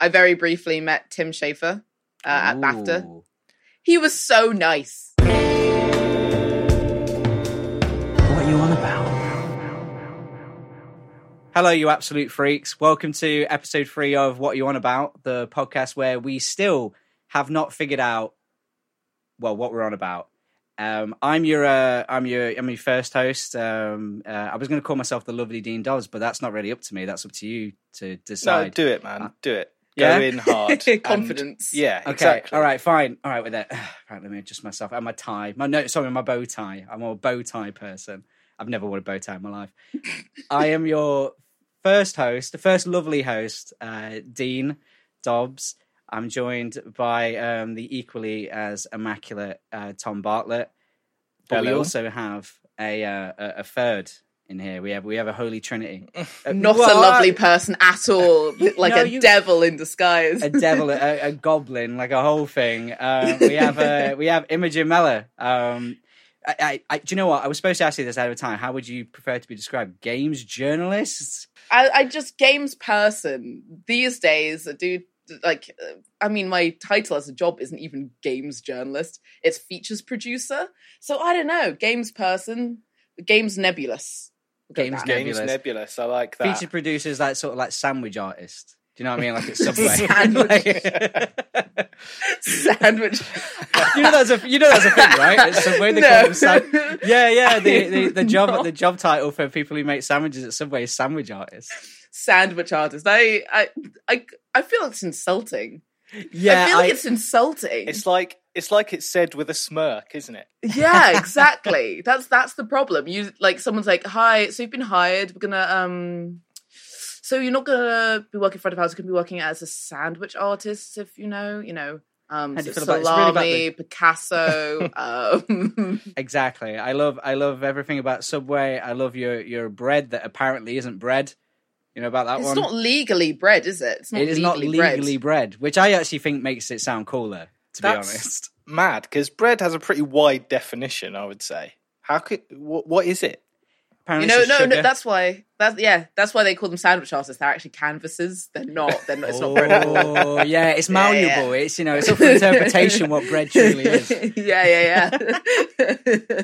I very briefly met Tim Schafer uh, at BAFTA. He was so nice. What are you on about? Hello, you absolute freaks. Welcome to episode three of What You On About, the podcast where we still have not figured out, well, what we're on about. Um, I'm your, uh, I'm your, I'm your first host. Um, uh, I was going to call myself the lovely Dean Dobbs, but that's not really up to me. That's up to you to No, decide. do it, man. Do it. Yeah? Go in hard. and- Confidence. yeah, Okay. exactly. All right. Fine. All right with it. Right. Let me adjust myself. And my tie. My no. Sorry, my bow tie. I'm a bow tie person. I've never worn a bow tie in my life. I am your first host, the first lovely host, uh, Dean Dobbs. I'm joined by um, the equally as immaculate uh, Tom Bartlett. But we also have a, uh, a a third in here. We have we have a holy trinity. Uh, Not well, a lovely I- person at all. Like No, a you- devil in disguise. a devil, a, a goblin, like a whole thing. Um, we have uh, we have Imogen Mellor. Um, I, I, I, do you know what? I was supposed to ask you this ahead of time. How would you prefer to be described? Games journalist? I, I just games person these days. I do like. uh, I mean, my title as a job isn't even games journalist. It's features producer. So I don't know. Games person. Games nebulous. We'll go with Games Games Nebulous. nebulous. I like that. Featured producers like sort of like sandwich artist. Do you know what I mean? Like it's Subway. Sandwich. Sandwich. you know that's a you know that's a thing, right? It's Subway. They call them san- yeah, yeah. The, the the job No. the job title for people who make sandwiches at Subway is sandwich artist. Sandwich artist. I, I, I, I feel it's insulting. Yeah, I feel like it's insulting. It's like it's like it's said with a smirk, isn't it? Yeah, exactly. that's that's the problem. You like someone's like, "Hi, so you've been hired. We're gonna um." So you're not gonna be working front of house. You're gonna be working as a sandwich artist, if you know, you know, um, How do you so feel about- it's really about salami, Picasso. um, Exactly. I love I love everything about Subway. I love your your bread that apparently isn't bread. You know about that it's one? It's not legally bred, is it? It's not it is not legally bred. legally bread, which I actually think makes it sound cooler, to That's- be honest. Mad, because bread has a pretty wide definition. I would say. How could what, what is it? Apparently You know, no, just no, that's why. That's yeah, that's why they call them sandwich artists. They're actually canvases. They're not. They're not. It's not bread. Oh, yeah, it's Yeah, yeah. malleable. It's you know, it's up for interpretation what bread truly is. yeah, yeah, yeah.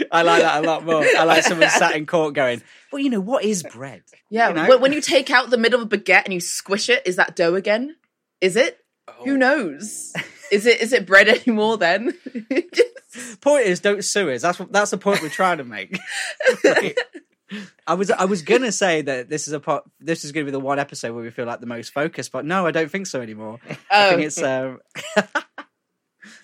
I like that a lot more. I like someone sat in court going, "Well, you know, what is bread?" Yeah, You know? when, when you take out the middle of a baguette and you squish it, is that dough again? Is it? Oh. Who knows? Is it is it bread anymore then? Point is, don't sue us. That's what, that's the point we're trying to make. Right? I was I was gonna say that this is a part. This is gonna be the one episode where we feel like the most focused, but no, I don't think so anymore. I Oh, think it's um,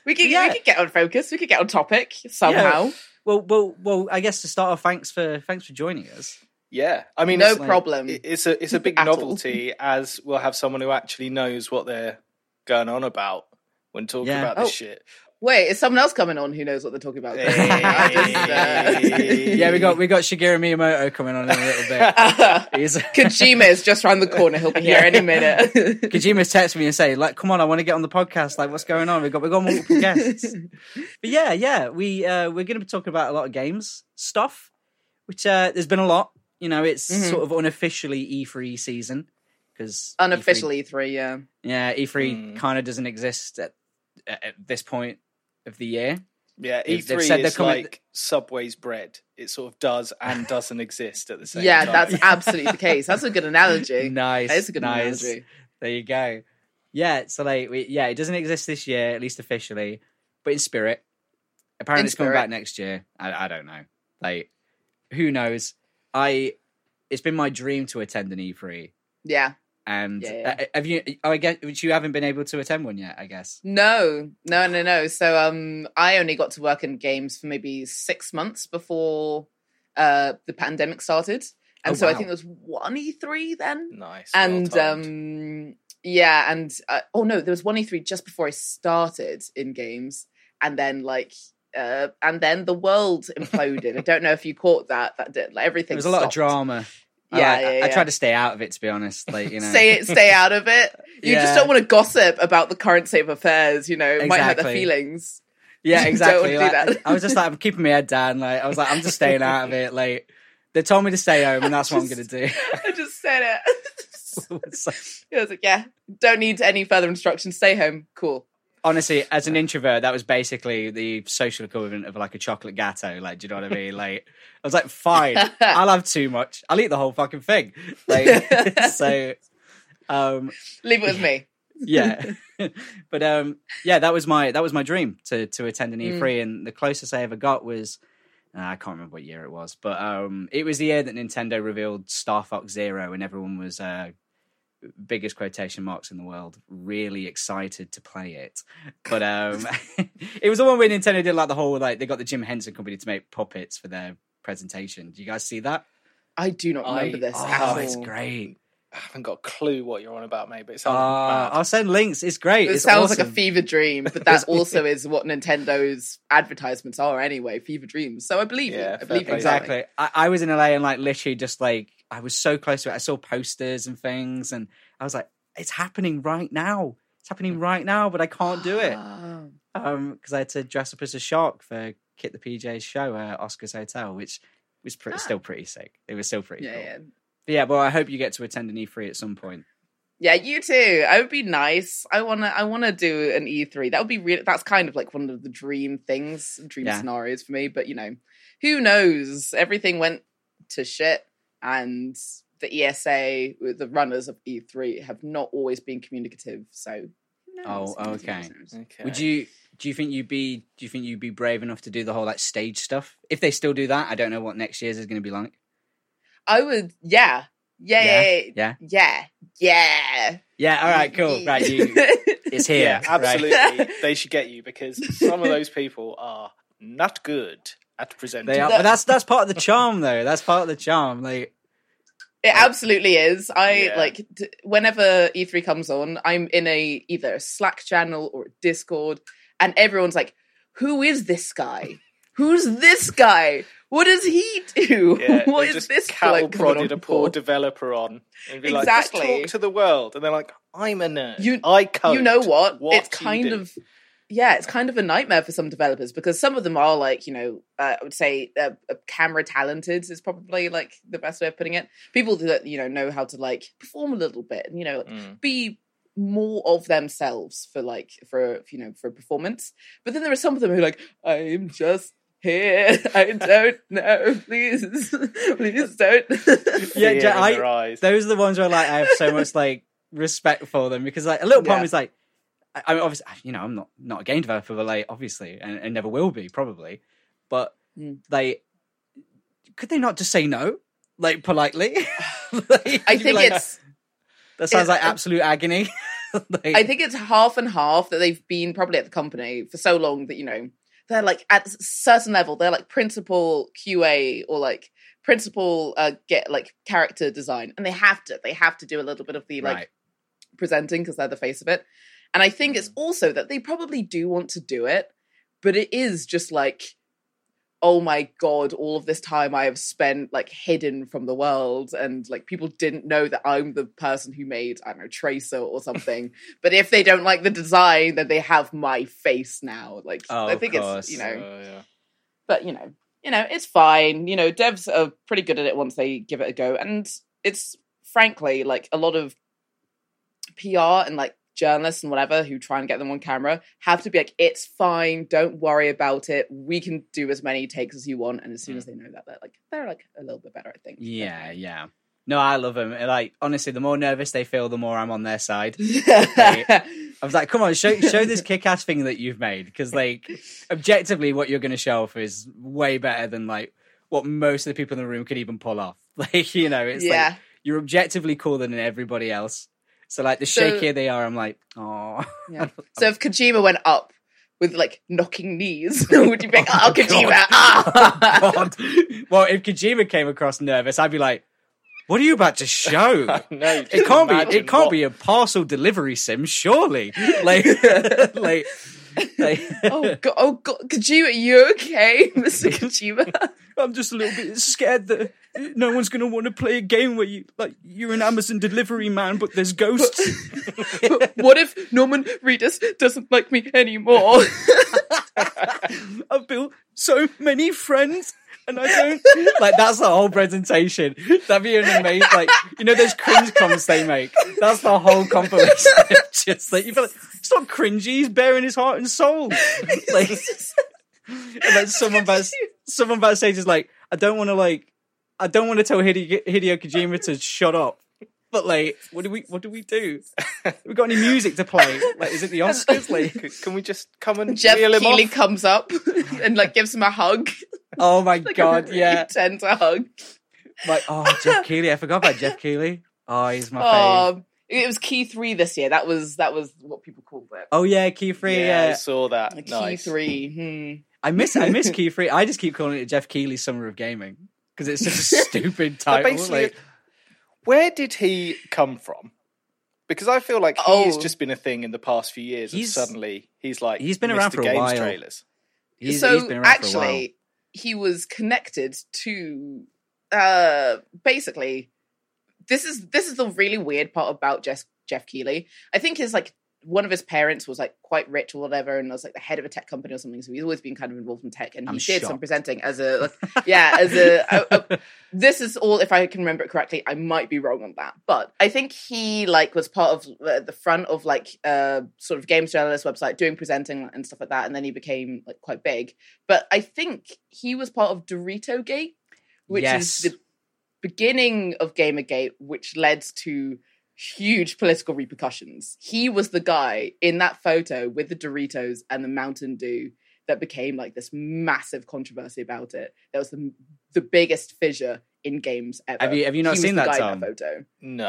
we could yeah. we could get on focus. We could get on topic somehow. well, well, well. I guess to start off, thanks for thanks for joining us. Yeah, I mean, no it's, like- problem. it- it's a it's a big At all. novelty as we'll have someone who actually knows what they're going on about when talking Yeah. about this Oh. shit. Wait, is someone else coming on who knows what they're talking about? I just, uh, Yeah, we got we got Shigeru Miyamoto coming on in a little bit. He's, Kojima is just around the corner. He'll be here Yeah. any minute. Kojima's text me and say, like, come on, I want to get on the podcast. Like, what's going on? We've got we've got multiple guests. But yeah, yeah, we uh, we're going to be talking about a lot of games stuff, which uh, there's been a lot. You know, it's Mhm. sort of unofficially E3 season because Unofficially three, yeah. yeah, E3 Mm. kind of doesn't exist at, at this point of the year. Yeah, They've- E3 they've said they're is coming- like Subway's bread. It sort of does and doesn't exist at the same Yeah, time. Yeah, that's absolutely the case. That's a good analogy. Nice, That is a good nice. analogy. There you go. Yeah, so like, we, yeah, it doesn't exist this year, at least officially, but in spirit. Apparently, In it's coming back next year. I, I don't know. Like, who knows? I. It's been my dream to attend an E3, Yeah. And Yeah, yeah. uh, have you? Oh, I guess you haven't been able to attend one yet. I guess. No, no, no, no. So um I only got to work in games for maybe six months before uh the pandemic started. And Oh, so I think there was one E3 then. nice. and well-timed. um yeah, and uh, oh no, there was one E3 just before I started in games. And then like uh and then the world imploded. I don't know if you caught that. That did like everything. There was a lot of stopped. Drama. I Yeah, like- yeah, I, yeah. tried to stay out of it to be honest. Like you know, Stay stay out of it. You Yeah. just don't want to gossip about the current state of affairs, you know, it might hurt their feelings. Yeah, exactly. do Like, that. I was just like, I'm keeping my head down. Like, I was like, I'm just staying out of it. Like, they told me to stay home, and that's what I'm going to do. I just said it. I was like, yeah, don't need any further instructions. Stay home. Cool. Honestly, as an introvert, that was basically the social equivalent of like a chocolate gatto. Like, do you know what I mean? Like, I was like, fine, I'll have too much. I'll eat the whole fucking thing. Like, so, um, Leave it with me. yeah, but um, yeah, that was my that was my dream to to attend an Mm. E3, and the closest I ever got was. uh, I can't remember what year it was, but um, it was the year that Nintendo revealed Star Fox Zero, and everyone was uh, biggest quotation marks in the world, really excited to play it. But um, it was the one where Nintendo did like the whole like they got the Jim Henson company to make puppets for their presentation. Do you guys see that? I do not I- remember this. Oh, Oh, it's great. I haven't got a clue what you're on about, mate. But it Uh, sounds mad. I'll send links. It's great. It It's sounds like a fever dream, but that also is what Nintendo's advertisements are anyway. Fever dreams. So I believe Yeah, you. I believe you exactly. I, I was in LA and like literally just like I was so close to it. I saw posters and things, and I was like, "It's happening right now. It's happening right now," but I can't do it. Ah. um because I had to dress up as a shark for Kit the PJ's show at Oscar's Hotel, which was Ah. still pretty sick. It was still pretty Yeah, cool. yeah. But yeah, well, I hope you get to attend an E3 at some point. Yeah, you too. I would be nice. I wanna I wanna do an E3. That would be really that's kind of like one of the dream things, dream Yeah. scenarios for me. But you know, who knows? Everything went to shit and the ESA, the runners of E3, have not always been communicative. So who knows? Oh, Who knows? Who knows? okay. Okay. Would you? Do you think you'd be? Do you think you'd be brave enough to do the whole like stage stuff? If they still do that, I don't know what next year's is going to be like. I would yeah. Yeah, yeah, Yeah? yeah, yeah. Yeah. All right. Cool. Right. You, it's here. Yeah, right? absolutely. they should get you because some of those people are not good at presenting. They are, but that's that's part of the charm, though. That's part of the charm. Like, It absolutely is. I Yeah. like d- whenever E3 comes on, I'm in a either a Slack channel or a Discord, and everyone's like, "Who is this guy? Who's this guy? What does he do? Yeah, what they is just this cattle bloke coming prodded on a poor developer on and be like, "Just Exactly. talk to the world," and they're like, "I'm a nerd. You- I code. You know what? What it's kind do?" of yeah, it's kind of a nightmare for some developers because some of them are like you know uh, I would say uh, uh, camera talented is probably like the best way of putting it. People that you know know how to like perform a little bit and you know like, Mm. be more of themselves for like for you know for a performance but then there are some of them who are like i'm just here i don't know please please don't Yeah, Fear Ja- in I- those are the ones where like I have so much like respect for them because like a little part Yeah. me is like, I, mean, obviously, you know, I'm not not a game developer, but like obviously, and, and never will be probably, but Mm. they could they not just say no, like politely? Like, i think like, it's that sounds it- like absolute agony. Like, i think it's half and half that they've been probably at the company for so long that you know they're like at a certain level they're like principal qa or like principal uh get like character design and they have to they have to do a little bit of the like right. presenting because they're the face of it. And I think it's mm. also that they probably do want to do it, but it is just like, oh my god, all of this time I have spent like hidden from the world, and like people didn't know that I'm the person who made I don't know Tracer or something. but if they don't like the design, then they have my face now. Like Oh, I think it's you know, Oh, yeah. but you know, you know, it's fine. You know, devs are pretty good at it once they give it a go, and it's frankly like a lot of PR and like journalists and whatever who try and get them on camera have to be like, it's fine, don't worry about it. We can do as many takes as you want, and as soon as mm. they know that, they're like, they're like a little bit better, I think. Yeah, yeah. No, I love them. Like honestly, the more nervous they feel, the more I'm on their side. I was like, come on, show show this kick ass thing that you've made because like objectively, what you're going to show off is way better than like what most of the people in the room could even pull off. Like you know, it's yeah. like you're objectively cooler than everybody else. So like the So- shakier they are, I'm like, oh, Yeah. So if Kojima went up with like knocking knees, would you be like, oh, Kojima? ah! God. Well, if Kojima came across nervous, I'd be like, what are you about to show? no, It can't be. It can't be a parcel delivery sim, surely. Like, like, oh god, oh god, Kojima, you okay, Mr. Kojima? I'm just a little bit scared that no one's going to want to play a game where you like you're an Amazon delivery man, but there's ghosts. what if Norman Reedus doesn't like me anymore? I've built so many friends, And I don't like that's the whole presentation. That'd be an amazing like you know those cringe comms they make. That's the whole compilation. Just like you feel like it's not cringy, he's bearing his heart and soul. Like and then someone back someone backstage is like, I don't wanna like I don't want to tell Hideo, Hideo Kojima to shut up. But like, what do we what do we do? we got any music to play? Like, is it the Oscars? Like, Can we just come and Jeff reel him Keighley off? comes up and like gives him a hug. oh my Like god, a really yeah. tender hug. Like, oh, Jeff Keighley. I forgot about Jeff Keighley. Oh, he's my fave. Oh, it was key three this year. That was that was what people called it. Oh yeah, Key three. yeah, I saw that. Like nice. Key three. Hmm. I miss I miss Key three. I just keep calling it Jeff Keighley Summer of Gaming because it's such a stupid title. basically, like, where did he come from? Because I feel like Oh. he's just been a thing in the past few years. And suddenly, he's like he's been Mr. around for a Games while. Trailers. he's, so he's been around for a while. actually, he was connected to uh basically this is this is the really weird part about Jeff Jeff Keighley. I think his like one of his parents was like quite rich or whatever, and was like the head of a tech company or something. So he's always been kind of involved in tech, and he I'm did some presenting as a like, yeah as a, a, a- This is all if I can remember it correctly. I might be wrong on that, but I think he like was part of uh, the front of like uh sort of games journalist website doing presenting and stuff like that, and then he became like quite big. But I think he was part of Dorito Gate, which Yes. is the beginning of Gamergate, which led to huge political repercussions. He was the guy in that photo with the Doritos and the Mountain Dew that became like this massive controversy about it. That was the the biggest fissure in games ever. Have you- have you not He was seen the that, guy Tom? in that photo? No,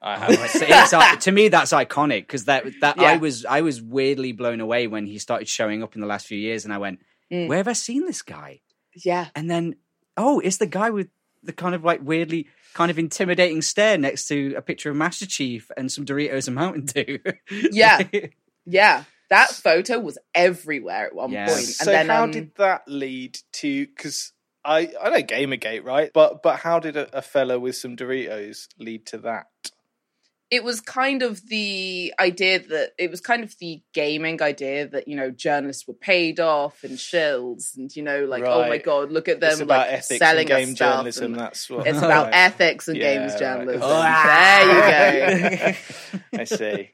I Oh, haven't. it's, it's, uh, to me, that's iconic because that that I was I was weirdly blown away when he started showing up in the last few years, and I went, Mm. "Where have I seen this guy?" Yeah. And then, oh, it's the guy with the kind of like weirdly kind of intimidating stare next to a picture of Master Chief and some Doritos and Mountain Dew. Yeah. Yeah. That photo was everywhere at one Yeah. point. And so then how um, did that lead to? Because I I know Gamergate, right? But but how did a, a fella with some Doritos lead to that? It was kind of the idea that it was kind of the gaming idea that you know journalists were paid off and shills and you know like oh my god look at them it's about like ethics selling and game journalism. and That's what it's about Right. ethics and Yeah, games right. journalism Ah. there you go I see.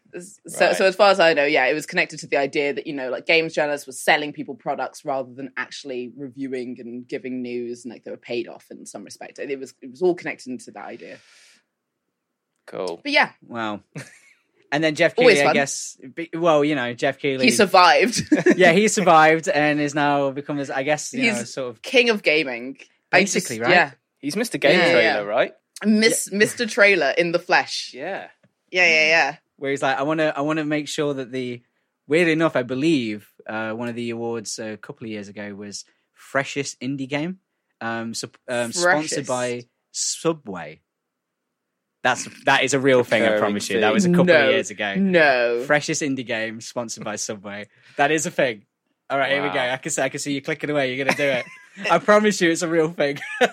so, Right. so as far as I know, yeah, it was connected to the idea that you know, like games journalists were selling people products rather than actually reviewing and giving news, and like they were paid off in some respect. It was it was all connected into that idea. Cool. But yeah, wow. And then Jeff Always Keighley, I fun. guess. be- Well, you know, Jeff Keighley. he survived. yeah, he survived and is now become, this, I guess, you know, He's- sort of. King of gaming. I just- Basically, right? Yeah, He's Mr. Game Yeah, Trailer, yeah. right? Miss Mr. Trailer in the flesh. Yeah. Yeah, yeah, yeah. where he's like, I want to, I want to make sure that the. Weirdly enough, I believe uh, one of the awards a couple of years ago was freshest indie game, um, sup- um, sponsored Freshest. by Subway. That's that is a real thing. I promise you. That was a couple No. of years ago. No. Freshest indie game sponsored by Subway. That is a thing. All right, here we go. I can see, I can see you clicking away. You're gonna do it. I promise you, it's a real thing.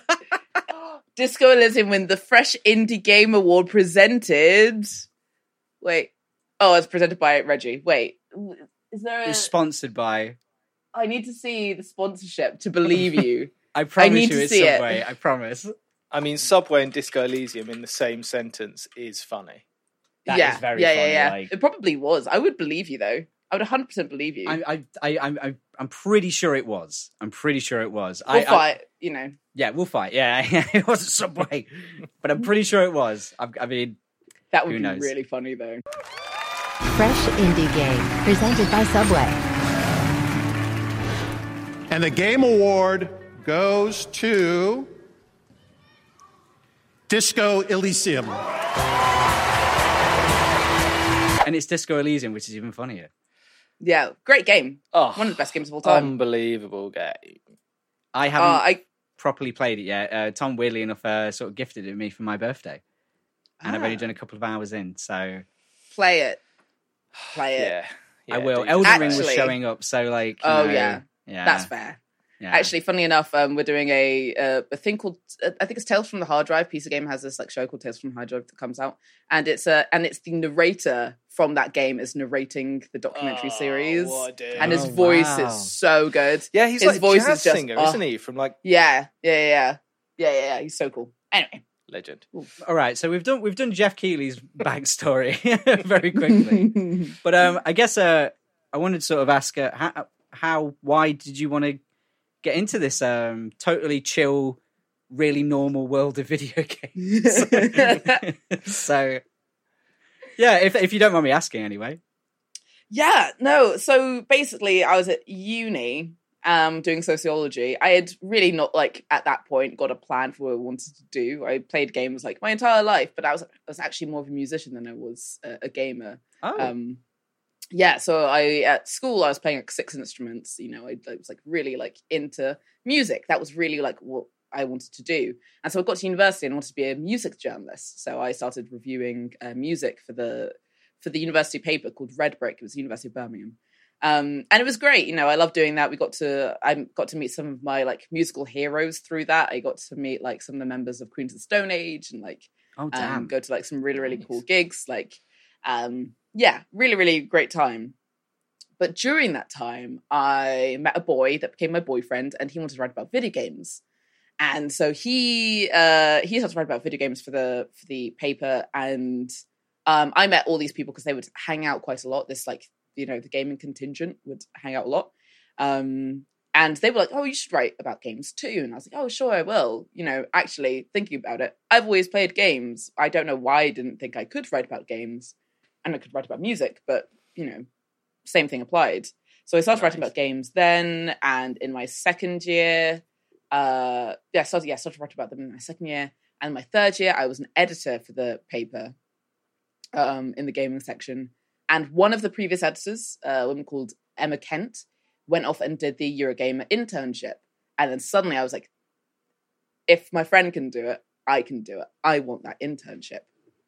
Disco Elysium win the Fresh Indie Game Award presented. Wait. Oh, it's presented by Reggie. Wait. Is there a. It's sponsored by. I need to see the sponsorship to believe you. I promise need you, it's see it. Subway. I promise. I mean, Subway and Disco Elysium in the same sentence is funny. That yeah, is very yeah, funny, yeah, yeah. like- It probably was. I would believe you though. I would 100% believe you. I, I, I, I'm, I'm- I'm pretty sure it was. I'm pretty sure it was. we'll I, I, fight, you know. yeah, we'll fight. Yeah, it wasn't Subway, but I'm pretty sure it was. I, I mean, That would Who be knows? really funny though. Fresh Indie Game, presented by Subway. And the Game Award goes to Disco Elysium. and it's Disco Elysium, which is even funnier. Yeah, great game. Oh, One of the best games of all time. unbelievable game. I Uh, haven't I properly played it yet. Uh, Tom, weirdly enough, uh, sort of gifted it to me for my birthday, and I've only Ah. done a couple of hours in, so play it. Play it. Yeah. I will. do Elden. Ring was showing up, so like, Oh, know, yeah. yeah, That's fair. Yeah. Actually, funny enough, um, we're doing a uh, a thing called uh, I think it's Tales from the Hard Drive. PC Gamer has this like show called Tales from the Hard Drive that comes out, and it's a and it's the narrator from that game is narrating the documentary Oh, series, what a and his Oh, voice wow. is so good. Yeah, he's his like voice jazz is just- singer, oh. isn't he? From like Yeah, yeah, yeah, yeah, yeah, yeah. yeah. He's so cool. Anyway, legend. All right, so we've done we've done Jeff Keighley's backstory very quickly, but um, I guess uh, I wanted to sort of ask uh, how, how why did you want to get into this um totally chill, really normal world of video games? so, yeah, if if you don't mind me asking, anyway. Yeah, no. So basically, I was at uni um, doing sociology. I had really not like at that point got a plan for what I wanted to do. I played games like my entire life, but I was I was actually more of a musician than I was a, a gamer. Oh, Um, yeah, so I at school I was playing like six instruments. You know, I, I was like really like into music. That was really like what I wanted to do. And so I got to university and wanted to be a music journalist. So I started reviewing uh, music for the for the university paper called Red Brick. It was the University of Birmingham. Um, and it was great, you know. I love doing that. We got to, I got to meet some of my like musical heroes through that. I got to meet like some of the members of Queens of the Stone Age, and like oh, um, go to like some really really Nice. cool gigs like um yeah really really great time but during that time i met a boy that became my boyfriend and he wanted to write about video games and so he uh he started to write about video games for the for the paper and um i met all these people because they would hang out quite a lot this like you know the gaming contingent would hang out a lot um and they were like, "Oh, you should write about games too." And I was like, "Oh, sure, I will." You know, actually thinking about it, I've always played games. I don't know why I didn't think I could write about games, and I could write about music, but you know, same thing applied. So I started writing about games then, and in my second year, uh, yeah, started yeah, started writing about them in my second year, and my third year, I was an editor for the paper, um, in the gaming section, and one of the previous editors, uh, a woman called Emma Kent, went off and did the Eurogamer internship. And then suddenly I was like, if my friend can do it, I can do it. I want that internship.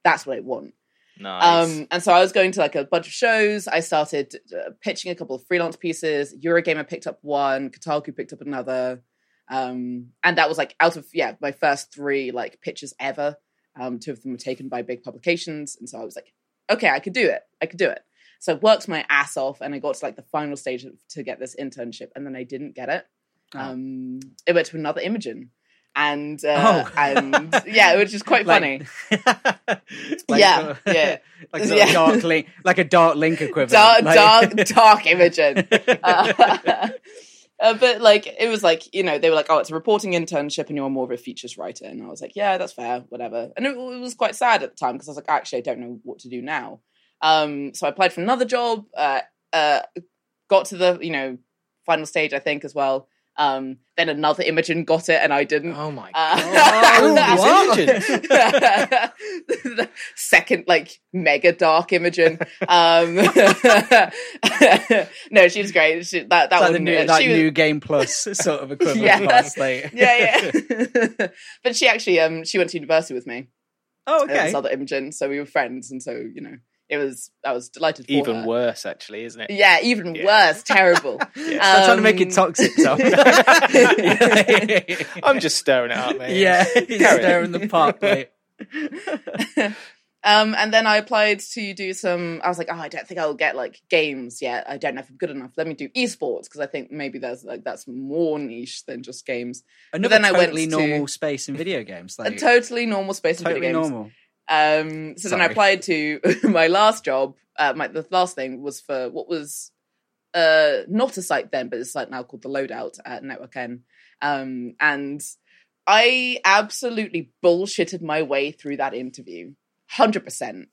That's what I want. Nice. Um, and so I was going to like a bunch of shows. I started uh, pitching a couple of freelance pieces. Eurogamer picked up one, Kotaku picked up another. Um, and that was like out of, yeah, my first three like pitches ever. Um, two of them were taken by big publications. And so I was like, okay, I could do it. I could do it. So I worked my ass off and I got to like the final stage of- to get this internship and then I didn't get it. Oh. Um, it went to another Imogen. And, uh, Oh. and yeah, which is quite funny. Like- Yeah, yeah. like sort Yeah. dark link, like a dark link equivalent. dark, like- dark, dark Imogen. Uh, uh, but like, it was like you know they were like, oh, it's a reporting internship, and you're more of a features writer, and I was like, yeah, that's fair, whatever. And it, it was quite sad at the time because I was like, actually, I don't know what to do now. Um, so I applied for another job. Uh, uh, got to the you know final stage, I think as well. Um, then another Imogen got it, and I didn't. oh my Uh, god. what? The second like mega dark Imogen. Um, no, she was great. She, that that It's like was the new, like she was, new game plus sort of equivalent. Yeah. of that yeah, yeah. but she actually um she went to university with me. Oh, uh, okay. This other Imogen, so we were friends, and so you know it was I was delighted for Even her. worse, actually, isn't it? Yeah, even Yeah. worse, terrible. I'm trying to make it Um, toxic, so. I'm just stirring it up, mate. Yeah, he's Carry stirring the pot, mate. um, and then I applied to do some. I was like, oh, I don't think I'll get like games yet. I don't know if I'm good enough. Let me do esports because I think maybe there's like that's more niche than just games. Another then I went totally to- normal space in video games. Like, a totally normal space in totally video games. normal. Um, so then I applied to my last job. Uh, my the last thing was for what was uh not a site then, but it's a site now called the Loadout at Network N. Um, and I absolutely bullshitted my way through that interview, hundred percent.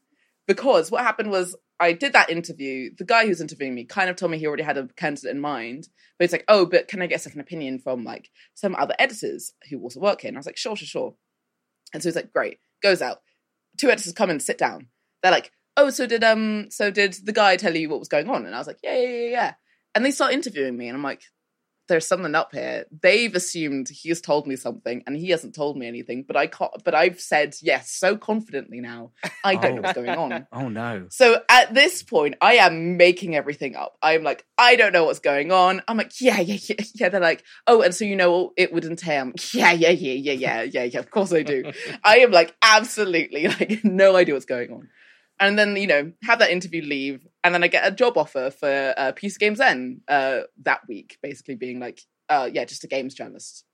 Because what happened was I did that interview. The guy who's interviewing me kind of told me he already had a candidate in mind, but he's like, "Oh, but can I get a second opinion from like some other editors who also work here?" And I was like, "Sure, sure, sure." And so he's like, "Great." Goes out. Two editors come and sit down. They're like, "Oh, so did um, so did the guy tell you what was going on?" And I was like, "Yeah, yeah, yeah, yeah." And they start interviewing me, and I'm like, there's something up here. They've assumed he's told me something, and he hasn't told me anything. But I can't. But I've said yes so confidently now. I don't know what's going on. Oh no. So at this point, I am making everything up. I'm like, I don't know what's going on. I'm like, yeah, yeah, yeah, yeah. They're like, oh, and so you know what it would entail. I'm like, yeah, yeah, yeah, yeah, yeah, yeah, yeah. Of course I do. I am like absolutely like no idea what's going on. And then you know have that interview, leave, and then I get a job offer for uh, PC Games N uh, that week, basically being like, uh, yeah, just a games journalist.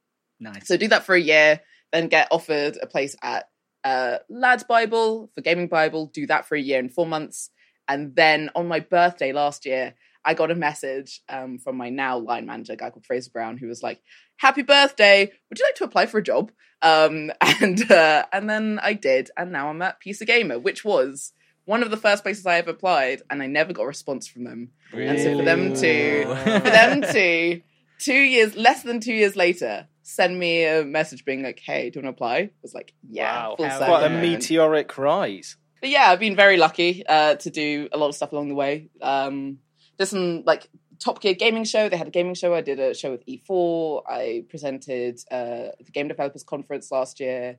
Nice. So do that for a year, then get offered a place at uh, Lads Bible for Gaming Bible. Do that for a year and four months, and then on my birthday last year, I got a message um, from my now line manager, a guy called Fraser Brown, who was like, "Happy birthday! Would you like to apply for a job?" Um, and uh, and then I did, and now I'm at PC Gamer, which was one of the first places I ever applied, and I never got a response from them. And so for them to for them to two years less than two years later send me a message being like, "Hey, do you want to apply?" I was like, "Yeah, wow, full Hell quite a meteoric rise. But yeah, I've been very lucky uh, to do a lot of stuff along the way. Um, did some like Top Gear gaming show. They had a gaming show. I did a show with E4. I presented uh, the Game Developers Conference last year.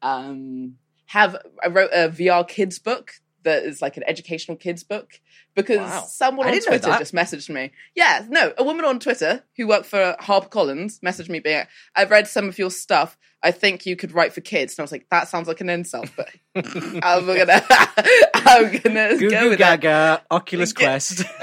Um, have I wrote a VR kids book that is like an educational kids book because Wow. someone on Twitter just messaged me. Yeah, no, a woman on Twitter who worked for HarperCollins messaged me being, "I've read some of your stuff. I think you could write for kids." And I was like, "That sounds like an insult," but I'm gonna, I'm gonna Goo go Goo with that. Gaga, Oculus Quest.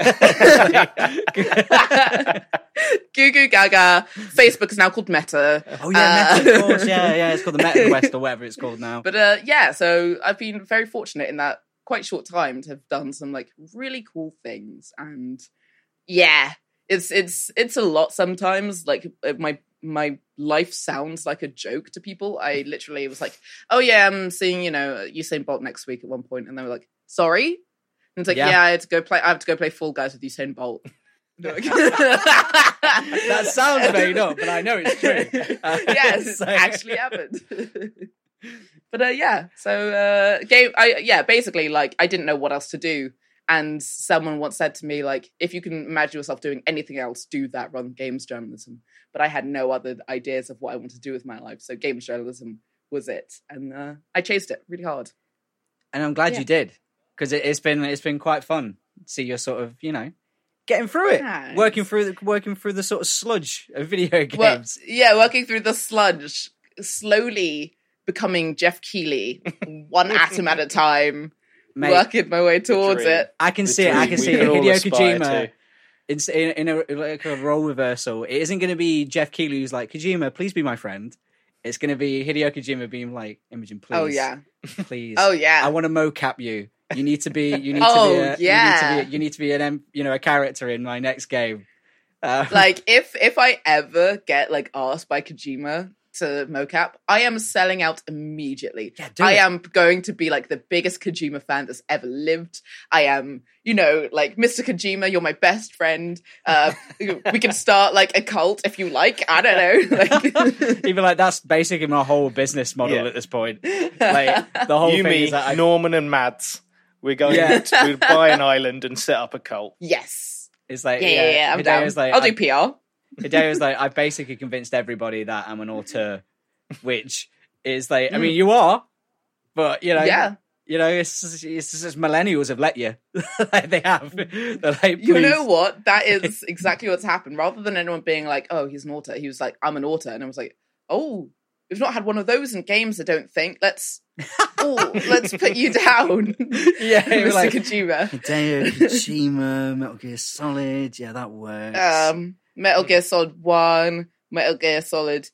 Goo Goo Gaga. Facebook is now called Meta. oh yeah, Uh, Meta, of course. Yeah, yeah. It's called the Meta Quest or whatever it's called now. But uh, yeah, so I've been very fortunate in that quite short time to have done some like really cool things, and yeah, it's it's it's a lot sometimes. Like my my life sounds like a joke to people. I literally was like, "Oh yeah, I'm seeing you know Usain Bolt next week" at one point, and they were like, "Sorry," and it's like, Yeah. "Yeah, I had to go play. I have to go play Fall Guys with Usain Bolt." that sounds made up, but I know it's true. Uh, yes, so- actually happened. But uh, yeah, so uh, game. I yeah, basically, like I didn't know what else to do, and someone once said to me, like, if you can imagine yourself doing anything else, do that. Run games journalism. But I had no other ideas of what I wanted to do with my life, so games journalism was it, and uh, I chased it really hard. and I'm glad Yeah. you did because it, it's been it's been quite fun. to See your sort of you know getting through it, working through the, working through the sort of sludge of video Well, games. yeah, working through the sludge, slowly becoming Jeff Keighley, one atom at a time, Mate, working my way towards it. I can The see it. I can we see it. can all Hideo Kojima in, in, in a like a role reversal. It isn't going to be Jeff Keighley who's like Kojima, please be my friend. It's going to be Hideo Kojima being like Imogen, please. Oh yeah. please. Oh yeah. I want to mocap you. You need to be. You need Oh, to be. A, yeah. You need to be. You need to be an. You know, a character in my next game. Uh, like if if I ever get like asked by Kojima to mocap, I am selling out immediately. Yeah, do I it. am going to be like the biggest Kojima fan that's ever lived. I am, you know, like Mr. Kojima, you're my best friend. Uh, we can start like a cult if you like. I don't know. Like, even like that's basically my whole business model Yeah. at this point. Like the whole you, thing me, is I, Norman, and Mads. We're going Yeah. to we'd buy an island and set up a cult. yes. it's like Yeah, yeah, yeah. I'm down. Hideo's like, I'll do PR. Hideo was like, I've basically convinced everybody that I'm an auteur, which is like, I Mm. mean, you are, but you know, Yeah. you know, it's it's just millennials have let you, like, they have. They're like, You know what? That is exactly what's happened. Rather than anyone being like, "Oh, he's an author," he was like, "I'm an author," and I was like, "Oh, we've not had one of those in games. I don't think. Let's, oh, let's put you down." Yeah, you were Mr. like- Kojima. Hideo Kojima, Metal Gear Solid, yeah, that works. Um, Metal Gear Solid One, Metal Gear Solid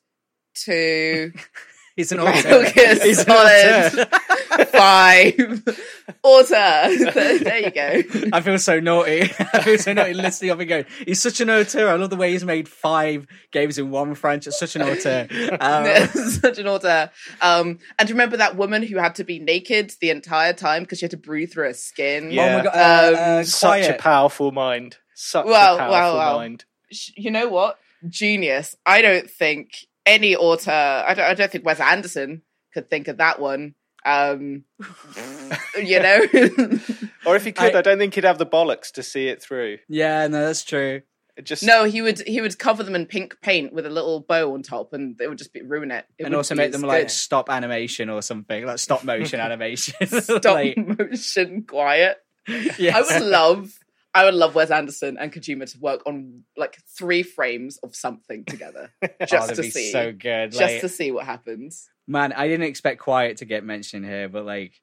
Two, He's an Metal auteur. Gear He's an Solid auteur. Five, author. there you go. I feel so naughty. I feel so naughty listening up and going, he's such an auteur. I love the way he's made five games in one franchise. Such an auteur. Um, Such an author. Um, and remember that woman who had to be naked the entire time because she had to breathe through her skin. Yeah. Oh my god, uh, Um, uh, Such a powerful mind. Such Wow, a wow, powerful wow. mind. Sh- You know what? Genius. I don't think any author. I don't. I don't think Wes Anderson could think of that one. Um, you know. Or if he could, I- I, don't think he'd have the bollocks to see it through. Yeah, no, that's true. It just No, he would he would cover them in pink paint with a little bow on top, and it would just be ruin it. It and would also make them like good. stop animation or something, like stop motion animation. stop Like, motion quiet. yes. I would love, I would love Wes Anderson and Kojima to work on like three frames of something together, Oh, just that'd to be see, so good. just Like, to see what happens. man, I didn't expect Quiet to get mentioned here, but like,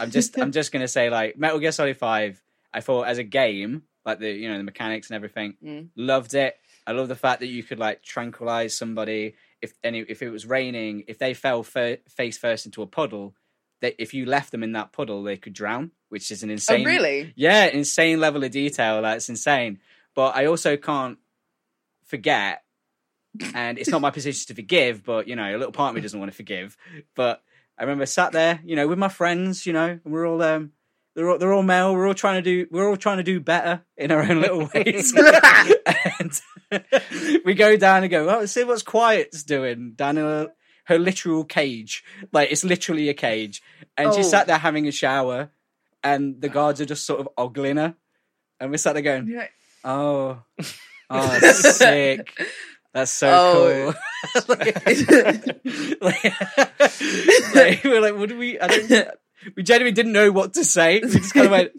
I'm just, I'm just gonna say, like, Metal Gear Solid Five. I thought as a game, like the, you know, the mechanics and everything, Mm. loved it. I love the fact that you could like tranquilize somebody if any, if it was raining, if they fell face first into a puddle, that if you left them in that puddle, they could drown, which is an insane. oh, really? Yeah, insane level of detail. That's insane. But I also can't forget, and it's not my position to forgive, but you know, a little part of me doesn't want to forgive. But I remember sat there, you know, with my friends, you know, and we're all um they're all, they're all male. We're all trying to do we're all trying to do better in our own little ways. and we go down and go, oh, see what's Quiet's doing down in a, her literal cage. Like it's literally a cage. And Oh. she sat there having a shower and the guards are just sort of ogling her. And we sat there going, Yeah. Oh, oh, that's sick. That's so Oh. cool. like, like, like, we're like, what do we? I don't. We genuinely didn't know what to say. We just kind of went,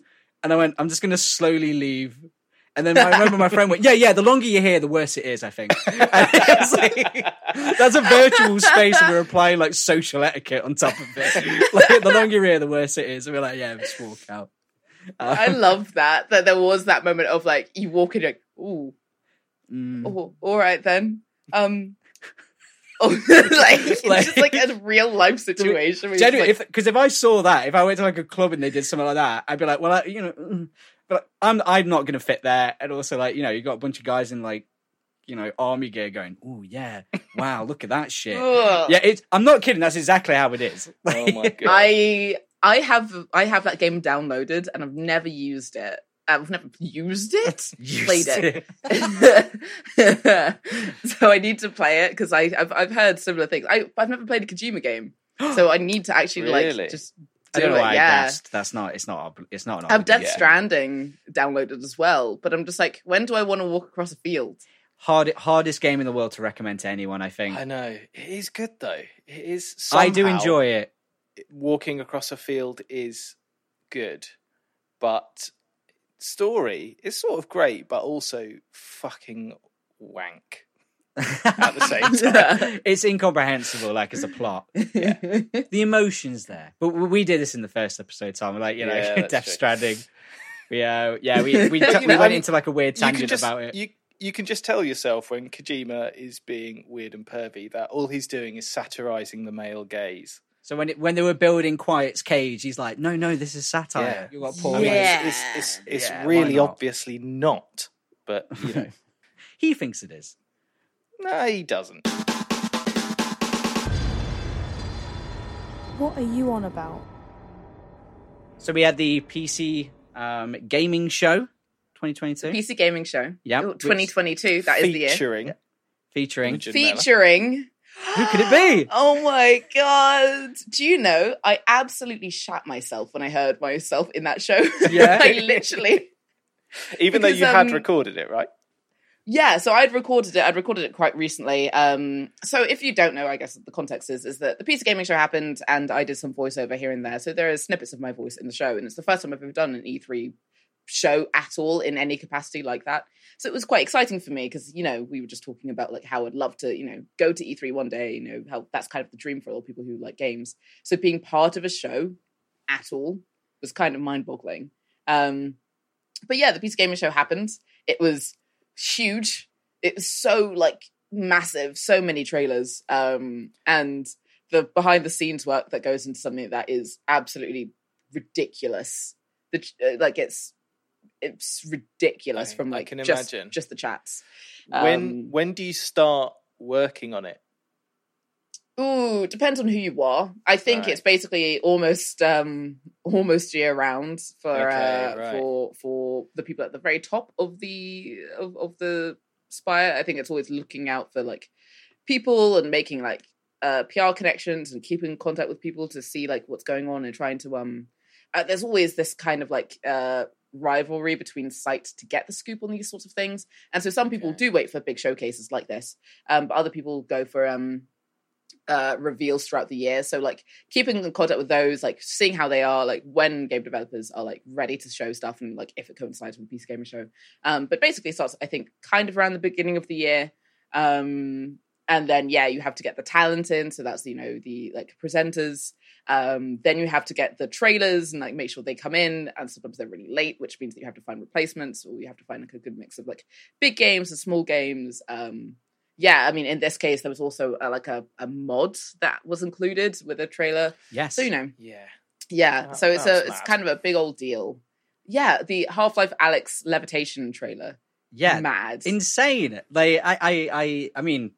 and I went, I'm just going to slowly leave. And then I remember my friend went, yeah, yeah. The longer you're here, the worse it is. I think. And it was like, that's a virtual space, and we're applying like social etiquette on top of it. Like the longer you're here, the worse it is. And we're like, yeah, just walk out. Um, I love that that there was that moment of like you walk in, you're like, ooh, mm. oh, all right then. Um, oh, like it's Like- just like a real life situation. where you're just Genuinely, like, because if, I saw that, if I went to like a club and they did something like that, I'd be like, well, I, you know, mm, but I'm I'm not going to fit there. And also, like, you know, you got a bunch of guys in like, you know, army gear going, oh yeah, wow, look at that shit. Yeah, it's. I'm not kidding. That's exactly how it is. Oh my god! I I have I have that game downloaded and I've never used it. I've never used it. Used Played it. so I need to play it because I've I've heard similar things. I I've never played a Kojima game, so I need to actually Really? like just I do don't know it. why I yeah. guessed. That's not. It's not. It's not. An I have Death obligation. Stranding downloaded as well, but I'm just like, when do I want to walk across a field? Hard, hardest game in the world to recommend to anyone. I think. I know it is good though. It is. I do enjoy it. walking across a field is good, but story is sort of great, but also fucking wank. At the same time. it's incomprehensible. Like as a plot. the emotions there. But we we did this in the first episode, Tom. Like you know, Yeah, Death true. Stranding. We uh, yeah, we we, You we went I mean, into like a weird You tangent just about it. you you can just tell yourself when Kojima is being weird and pervy that all he's doing is satirizing the male gaze. So when it, when they were building Quiet's cage, he's like, "No, no, this is satire. You got Paul. I mean, Yeah. it's it's, it's, it's Yeah, really not? obviously not, but you know, He thinks it is. No, he doesn't. What are you on about? So we had the PC um, gaming show 2022 PC gaming show. Yeah, 2022. That is the year. Featuring featuring. Featuring. Who could it be? Oh my god! Do you know? I absolutely shat myself when I heard myself in that show. Yeah. I literally. even though Because, you had um, recorded it, right? Yeah, so I'd recorded it. I'd recorded it quite recently. Um, so if you don't know, I guess the context is is that the PC gaming show happened, and I did some voiceover here and there. So there are snippets of my voice in the show, and it's the first time I've ever done an E3 show at all in any capacity like that. So it was quite exciting for me because you know we were just talking about like how I'd love to you know go to E3 one day. You know how that's kind of the dream for all people who like games. So being part of a show at all was kind of mind boggling. Um, but yeah, the PC gaming show happened. It was huge. It was so like massive, so many trailers, um, and the behind the scenes work that goes into something that is absolutely ridiculous. The uh, like it's it's ridiculous I- from I like can just imagine. just the chats. when Um, when do you start working on it? Ooh, depends on who you are. I think Right. it's basically almost um almost year round for Okay, uh, right. for for the people at the very top of the of, of the spire. I think it's always looking out for like people and making like uh PR connections and keeping contact with people to see like what's going on and trying to um uh, there's always this kind of like uh rivalry between sites to get the scoop on these sorts of things. And so some people Okay. do wait for big showcases like this, um, but other people go for um, uh, reveals throughout the year. So like keeping in contact with those, like seeing how they are, like when game developers are like ready to show stuff, and like if it coincides with the PC Gamer Show. Um, but basically, starts I think kind of around the beginning of the year. Um, and then yeah, you have to get the talent in. So that's you know the like presenters. Um, then you have to get the trailers and like make sure they come in. And sometimes they're really late, which means that you have to find replacements, or you have to find like a good mix of like big games and small games. Um, yeah, I mean, in this case, there was also uh, like a, a mod that was included with a trailer. Yes. So you know, Yeah. yeah. That- so it's that was a it's kind of a big old deal. Yeah, the Half Life Alyx levitation trailer. yeah. mad. insane. Like I, I, I, I mean,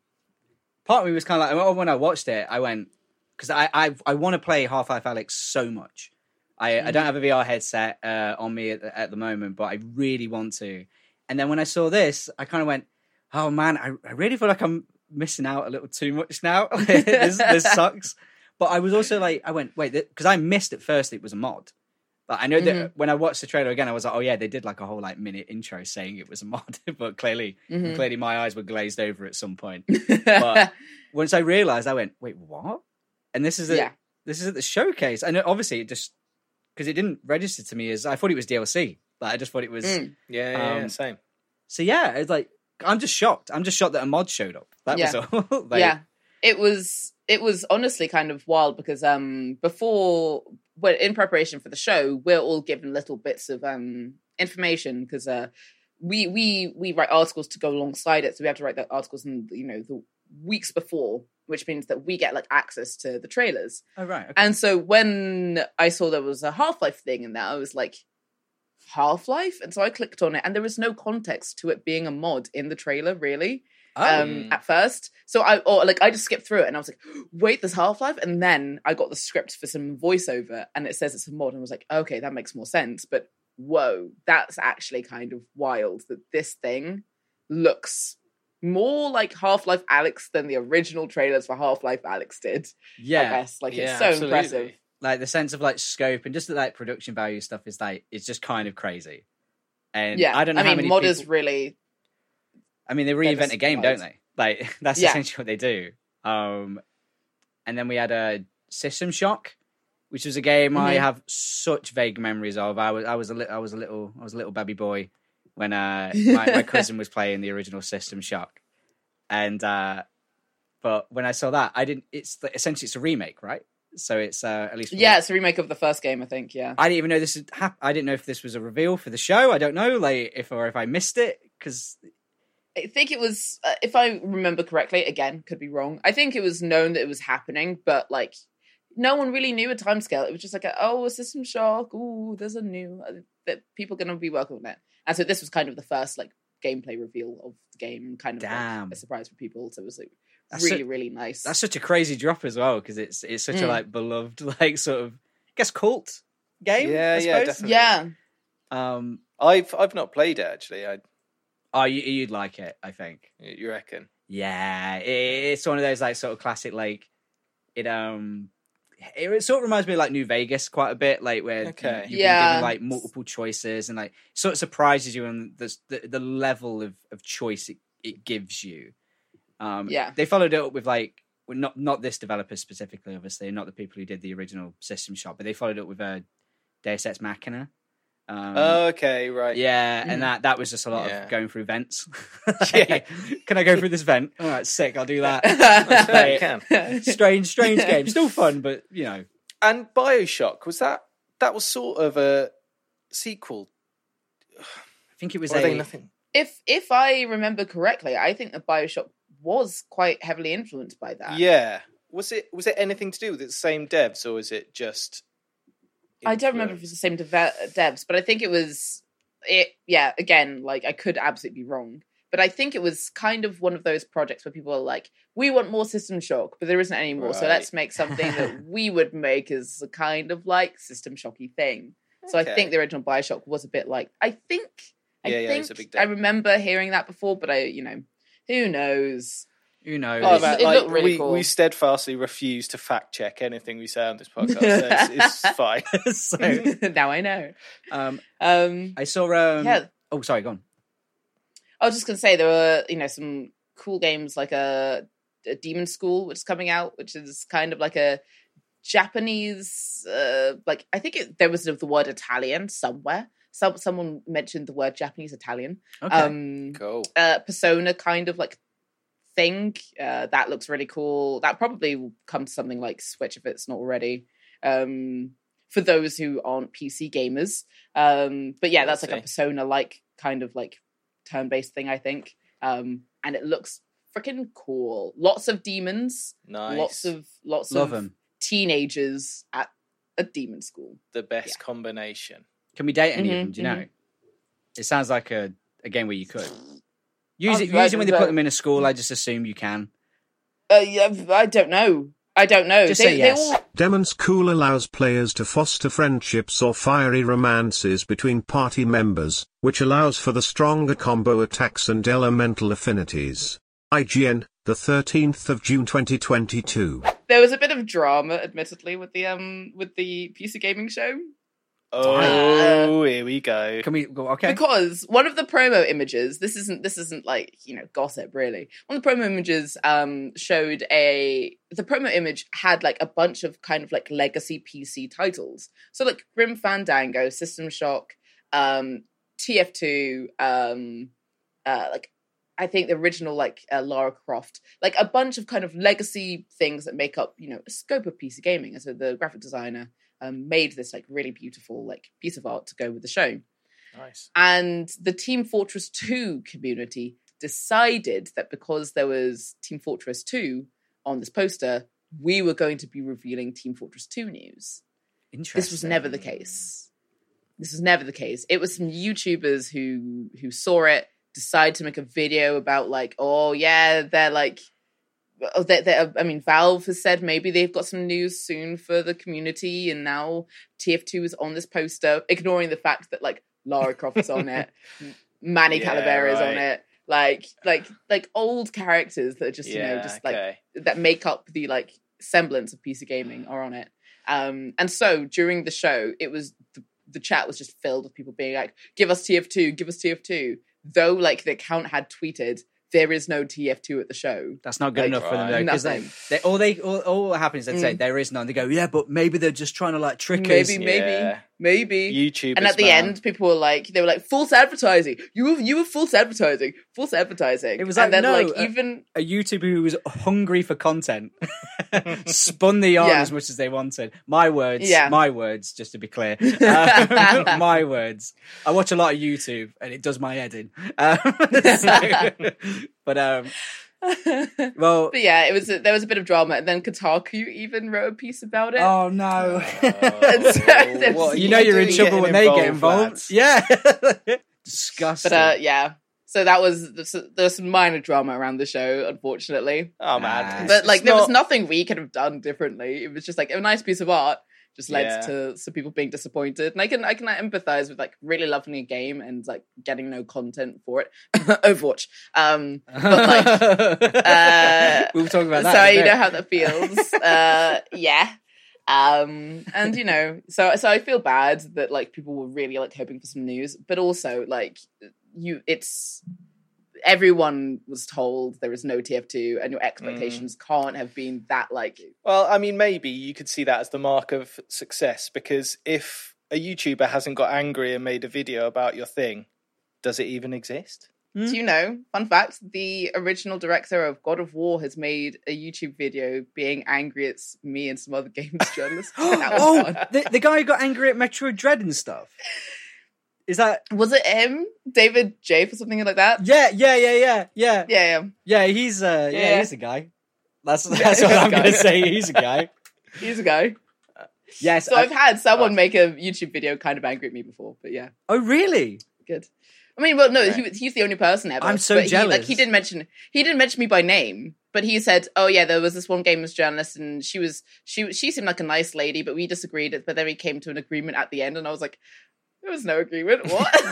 part of me was kind of like when I watched it, I went because I, I, I want to play Half Life Alyx so much. I, I Mm. don't have a VR headset uh, on me at, the- at the moment, but I really want to. And then when I saw this, I kind of went, "Oh man, I, I really feel like I'm missing out a little too much now. this, this sucks." But I was also like, I went, "Wait," because I missed at first it was a mod. But I know that Mhm. when I watched the trailer again, I was like, "Oh yeah, they did like a whole like minute intro saying it was a mod." but clearly, Mhm. clearly my eyes were glazed over at some point. yeah. Once I realized, I went, "Wait, what?" And this is a, Yeah. this is at the showcase, and obviously it just because it didn't register to me as I thought it was DLC. Like I just thought it was. Mm. Yeah, yeah, yeah, Um, same. So yeah, it's like I'm just shocked. I'm just shocked that a mod showed up. That Yeah. was all. Like, yeah it was it was honestly kind of wild because um before well in preparation for the show we're all given little bits of um information because uh we we we write articles to go alongside it so we have to write the articles in you know the weeks before which means that we get like access to the trailers Oh right. Okay. and so when i saw there was a half-life thing in there i was like half-life and so i clicked on it and there was no context to it being a mod in the trailer really Oh. um Mm. at first so i or like i just skipped through it and i was like wait there's half-life and then i got the script for some voiceover and it says it's a mod and i was like okay that makes more sense but whoa that's actually kind of wild that this thing looks more like half-life Alyx than the original trailers for half-life Alyx did i yeah. guess like yeah, it's so absolutely. impressive Like the sense of like scope and just the like production value stuff is like it's just kind of crazy. And yeah I don't know i mean modders people- really I mean, they reinvent a game, don't they? Like that's Yeah. essentially what they do. Um, and then we had a System Shock, which was a game I Mhm. have such vague memories of. I was I was a little I was a little I was a little baby boy when uh, my, my cousin was playing the original System Shock, and uh, but when I saw that, I didn't. It's essentially it's a remake, right? So it's uh, at least yeah it's a remake of the first game i think yeah I didn't even know this had hap- I didn't know if this was a reveal for the show. I don't know, like if or if I missed it because I think it was, uh, if I remember correctly, again, could be wrong. I think it was known that it was happening, but like no one really knew a timescale. It was just like, a, oh, a system shock. Ooh, there's a new uh, that people are going to be working on it. And so this was kind of the first like gameplay reveal of the game, kind of like, a surprise for people. So it was like That's really, so- really nice. That's such a crazy drop as well because it's it's such a Mm. like beloved like sort of I guess cult game. Yeah, I yeah, suppose. definitely. yeah, Um, I've I've not played it actually. I oh, you, you'd like it, I think. you reckon? Yeah, it, it's one of those like sort of classic like it um. It, it sort of reminds me of like New Vegas quite a bit, like where you- Okay. you've Yeah. been given like multiple choices and like sort of surprises you on the the, the level of, of choice it, it gives you. Um, Yeah. they followed it up with like well, not not this developer specifically, obviously, not the people who did the original System Shock, but they followed up with a Deus Ex Machina. Um, okay, right. yeah, and that that was just a lot Yeah. of going through vents. Yeah. Can I go through this vent? All right, sick. I'll do that. Yeah, you Right. can. strange, strange game. Still fun, but you know, And Bioshock was that? That was sort of a sequel. I think it was Or they a. nothing? if if I remember correctly, I think the Bioshock was quite heavily influenced by that. Yeah. Was it was it anything to do with the same devs or is it just? I don't remember if it's the same deve- devs, but I think it was it. Yeah, again, like I could absolutely be wrong, but I think it was kind of one of those projects where people are like, "We want more System Shock, but there isn't any more, so let's make something that we would make as a kind of like System Shocky thing." So I think the original Bioshock was a bit like I think. I Yeah, yeah, think it's a big I remember hearing that before, but I, you know, who knows? Who knows? Oh, It man, looked like, really we, cool. we steadfastly refuse to fact check anything we say on this podcast. so it's, it's fine. so, now I know. um, Um, I saw. Um, yeah, Oh, sorry. Go on. I was just gonna say there were you know some cool games like a, a Demon School which is coming out, which is kind of like a Japanese uh, like I think it, there was the word Italian somewhere. Some someone mentioned the word Japanese Italian. Okay. Um, Cool. uh, persona kind of like thing. Uh, that looks really cool. That probably will come to something like Switch if it's not already. Um, for those who aren't PC gamers. Um, but yeah, that's like a persona like kind of like turn based thing, I think. Um, and it looks freaking cool. Lots of demons, Nice. lots of lots Love of them. teenagers at a demon school. the best combination. Can we date any of Mhm, them? Do you know? It sounds like a, a game where you could. use I've read usually when they put them in a school, I just assume you can. Uh, yeah, I don't know. I don't know. Just they, say yes. all Demonschool allows players to foster friendships or fiery romances between party members, which allows for the stronger combo attacks and elemental affinities. IGN, the 13th of June 2022. there was a bit of drama, admittedly, with the um with the PC gaming show Oh, here we go. Can we go? Okay. because one of the promo images. This isn't this isn't like you know gossip really. One of the promo images um showed a the promo image had like a bunch of kind of like legacy PC titles. So like Grim Fandango, System Shock, um, TF2, um, uh, like I think the original like uh, Lara Croft, like a bunch of kind of legacy things that make up you know a scope of PC gaming. And so the graphic designer um, made this like really beautiful like piece of art to go with the show. Nice. And the Team Fortress 2 community decided that because there was Team Fortress 2 on this poster, we were going to be revealing Team Fortress 2 news. Interesting. This was never the case. This was never the case. It was some YouTubers who who saw it, decided to make a video about like, oh yeah, they're like oh, they they I mean, Valve has said maybe they've got some news soon for the community, and now TF2 is on this poster, ignoring the fact that like Lara Croft's on it, Manny Yeah, Calavera is on it, like like like old characters that are just you know just like okay. that make up the like semblance of PC gaming are on it. Um, and so during the show, it was the, the chat was just filled with people being like, "Give us TF2, give us TF2." Though like the account had tweeted, "There is no TF2 at the show." That's not good Like, enough for them though, because they, they all they all, all that happens. They say Mm. there is none. They go, yeah, but maybe they're just trying to like trick us. Maybe, maybe, Yeah. Maybe. YouTube. and at the end, people were like, they were like, false advertising. You were, you were false advertising, false advertising. It was and like, then no, like uh, even A YouTuber who was hungry for content spun the yarn Yeah. as much as they wanted. My words, Yeah. my words, just to be clear, Um, my words. I watch a lot of YouTube, and it does my head in. Um, so- but um, well, But yeah, it was a, there was a bit of drama, and then Kotaku even wrote a piece about it. oh no. Oh, what you know you're in trouble when they get involved. lads? Yeah. Disgusting. but uh, yeah, so that was there was some minor drama around the show, unfortunately. Oh man, Nah. But like, just there was nothing we could have done differently. It was just like a nice piece of art. Just led Yeah. to some people being disappointed, and I can I can empathize with like really loving a game and like getting no content for it. Overwatch, um, but like uh, we'll talk about that. so you know how that feels. uh, yeah. Um, and you know, so so I feel bad that like people were really like hoping for some news, but also like you, it's everyone was told there is no TF2, and your expectations can't have been that like Well, I mean, maybe you could see that as the mark of success because if a YouTuber hasn't got angry and made a video about your thing, does it even exist? Hmm? Do you know? Fun fact: the original director of God of War has made a YouTube video being angry at me and some other games journalists. oh, the, the guy who got angry at Metroid Dread and stuff. Is that? Was it him, David J, or something like that? Yeah, yeah, yeah, yeah, yeah, Yeah, yeah. yeah. He's uh, yeah, Yeah. he's a guy. That's that's what I'm gonna say. He's a guy. He's a guy. Yes. So I- I've had someone oh. make a YouTube video kind of angry at me before, but yeah, oh, really? good. I mean, well, no, Right. he he's the only person ever. I'm so but He, like he didn't mention he didn't mention me by name, but he said, "Oh yeah, there was this one gamers journalist, and she was she she seemed like a nice lady, but we disagreed. But then we came to an agreement at the end, and I was like, There was no agreement. What?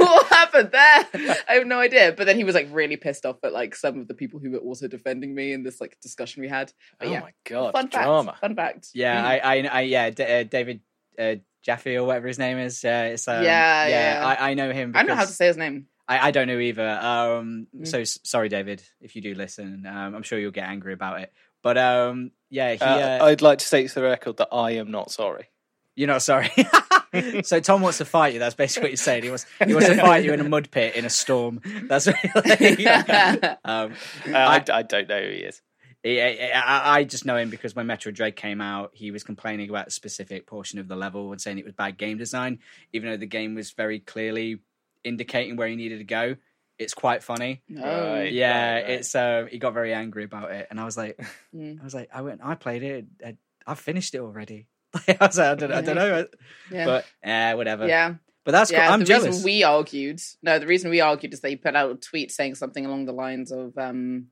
what happened there? I have no idea. But then he was like really pissed off at like some of the people who were also defending me in this like discussion we had. But oh yeah, my god, fun fact. drama. Fun fact. Yeah, Mm. I, I, I, yeah, D- uh, David uh, Jaffe or whatever his name is. Yeah, it's um, Yeah, yeah. I, I know him. I don't know how to say his name. I, I don't know either. Um, Mm. so sorry, David, if you do listen. Um, I'm sure you'll get angry about it. But um, yeah, he, Uh, uh, I'd like to state to the record that I am not sorry. you're not sorry. so Tom wants to fight you. That's basically what you're saying. He wants he wants to fight you in a mud pit in a storm. That's really. um, Uh, I, I don't know who he is. he- I, I, I just know him because when Metroid Dread came out, he was complaining about a specific portion of the level and saying it was bad game design, even though the game was very clearly indicating where he needed to go. It's quite funny. Right. yeah, right. it's um, he got very angry about it, and I was like, Mm. I was like, I went, I played it, I, I finished it already. I was like, I don't, I don't know, Yeah. but uh, whatever. yeah. But that's yeah, cool. I'm the jealous. reason we argued, no, the reason we argued is that he put out a tweet saying something along the lines of, um,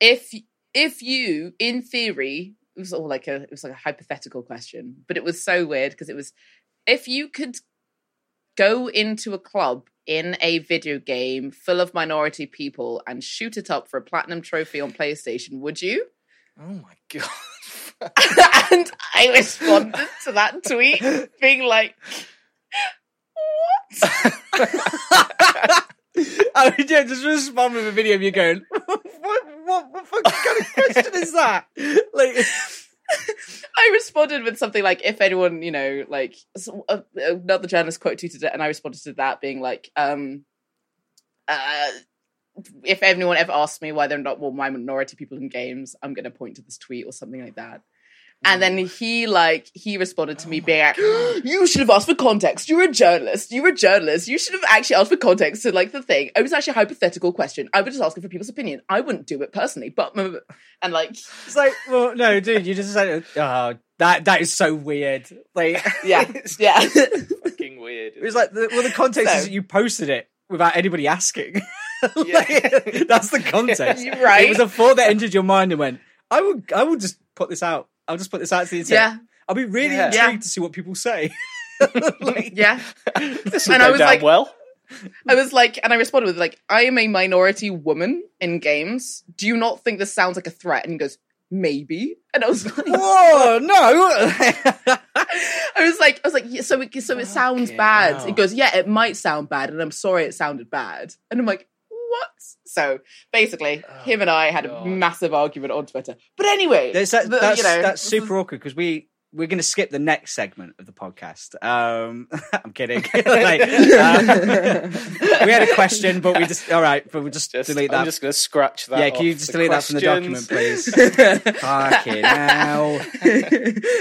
if if you, in theory, it was all like a it was like a hypothetical question, but it was so weird because it was if you could go into a club in a video game full of minority people and shoot it up for a platinum trophy on PlayStation, would you? Oh my god. And I responded to that tweet being like, what? I mean, yeah, just respond with a video of you going, what, what, what fucking kind of question is that? Like, I responded with something like, if anyone, you know, like uh, another journalist quote tweeted it, and I responded to that being like, um, uh, if anyone ever asks me why there are not more minority people in games, I'm going to point to this tweet or something like that. And then he like he responded to me oh being like, "You should have asked for context. You're a journalist. You're a journalist. You should have actually asked for context to like the thing. It was actually a hypothetical question. I was just asking for people's opinion. I wouldn't do it personally, but and like it's like, well, no, dude, you just said, oh, that, that is so weird. Like, yeah, yeah. fucking weird. It was like, the, well, the context So- is that you posted it without anybody asking. Like, that's the context. Right. It was a thought that entered your mind and went, I will, I will just put this out. I'll just put this out to the internet. yeah, I'll be really Yeah. intrigued Yeah. to see what people say. like, yeah. And I was like- well. I was like, and I responded with like, I am a minority woman in games. Do you not think this sounds like a threat? And he goes, maybe. And I was like, Whoa, no. I was like, I was like, yeah, so it so it sounds Fucking bad. hell. It goes, yeah, it might sound bad, and I'm sorry it sounded bad. And I'm like, what? So basically, Oh, him and I had God. a massive argument on Twitter. But anyway, That's, that, the- that's, you know, that's super awkward because we we're going to skip the next segment of the podcast. Um, I'm kidding. Like, uh, we had a question, but we just all right, but we'll just, Just, delete that. I'm just going to scratch that. yeah, can you just the delete that from the document, please? Fucking hell!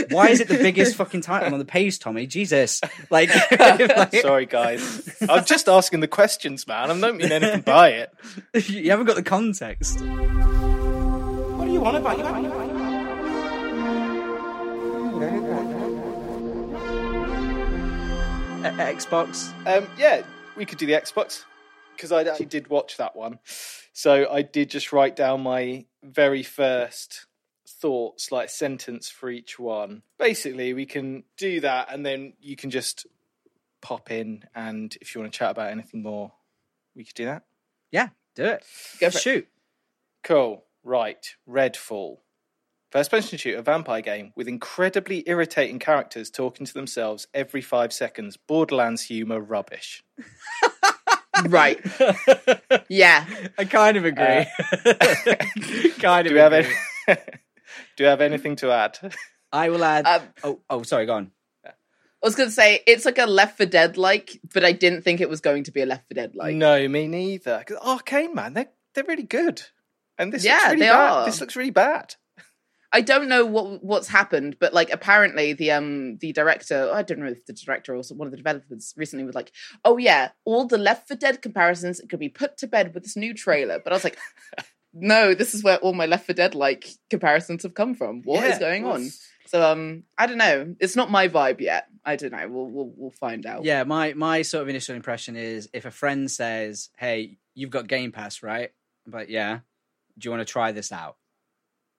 Why is it the biggest fucking title on the page, Tommy? Jesus! Like, like, Sorry, guys. I'm just asking the questions, man. I don't mean anything by it. you haven't got the context. What do you want about you? Xbox. Um, yeah, we could do the Xbox because I actually did watch that one. So I did just write down my very first thoughts, like sentence for each one. Basically, we can do that, and then you can just pop in, and if you want to chat about anything more, we could do that. Yeah, do it. Go for it. Shoot. Cool. Right. Redfall. First person shooter vampire game with incredibly irritating characters talking to themselves every five seconds. Borderlands humor rubbish. right. Yeah. I kind of agree. kind of. Do we have agree. any, Do you have anything to add? I will add. Um, oh, oh, sorry. Go on. I was going to say it's like a Left for Dead like, but I didn't think it was going to be a Left for Dead like. no, me neither. 'Cause Arkane, man, they're they're really good, and this Yeah, looks really they bad. are. This looks really bad. I don't know what what's happened, but like apparently the um the director, I don't know if the director or one of the developers recently was like, oh yeah, all the Left for Dead comparisons could be put to bed with this new trailer. But I was like, no, this is where all my Left for Dead like comparisons have come from. What is Yeah, going on? So um, I don't know. It's not my vibe yet. I don't know. We'll we'll, we'll find out. Yeah, my my sort of initial impression is if a friend says, "Hey, you've got Game Pass, right?" I'm like, "Yeah." Do you want to try this out?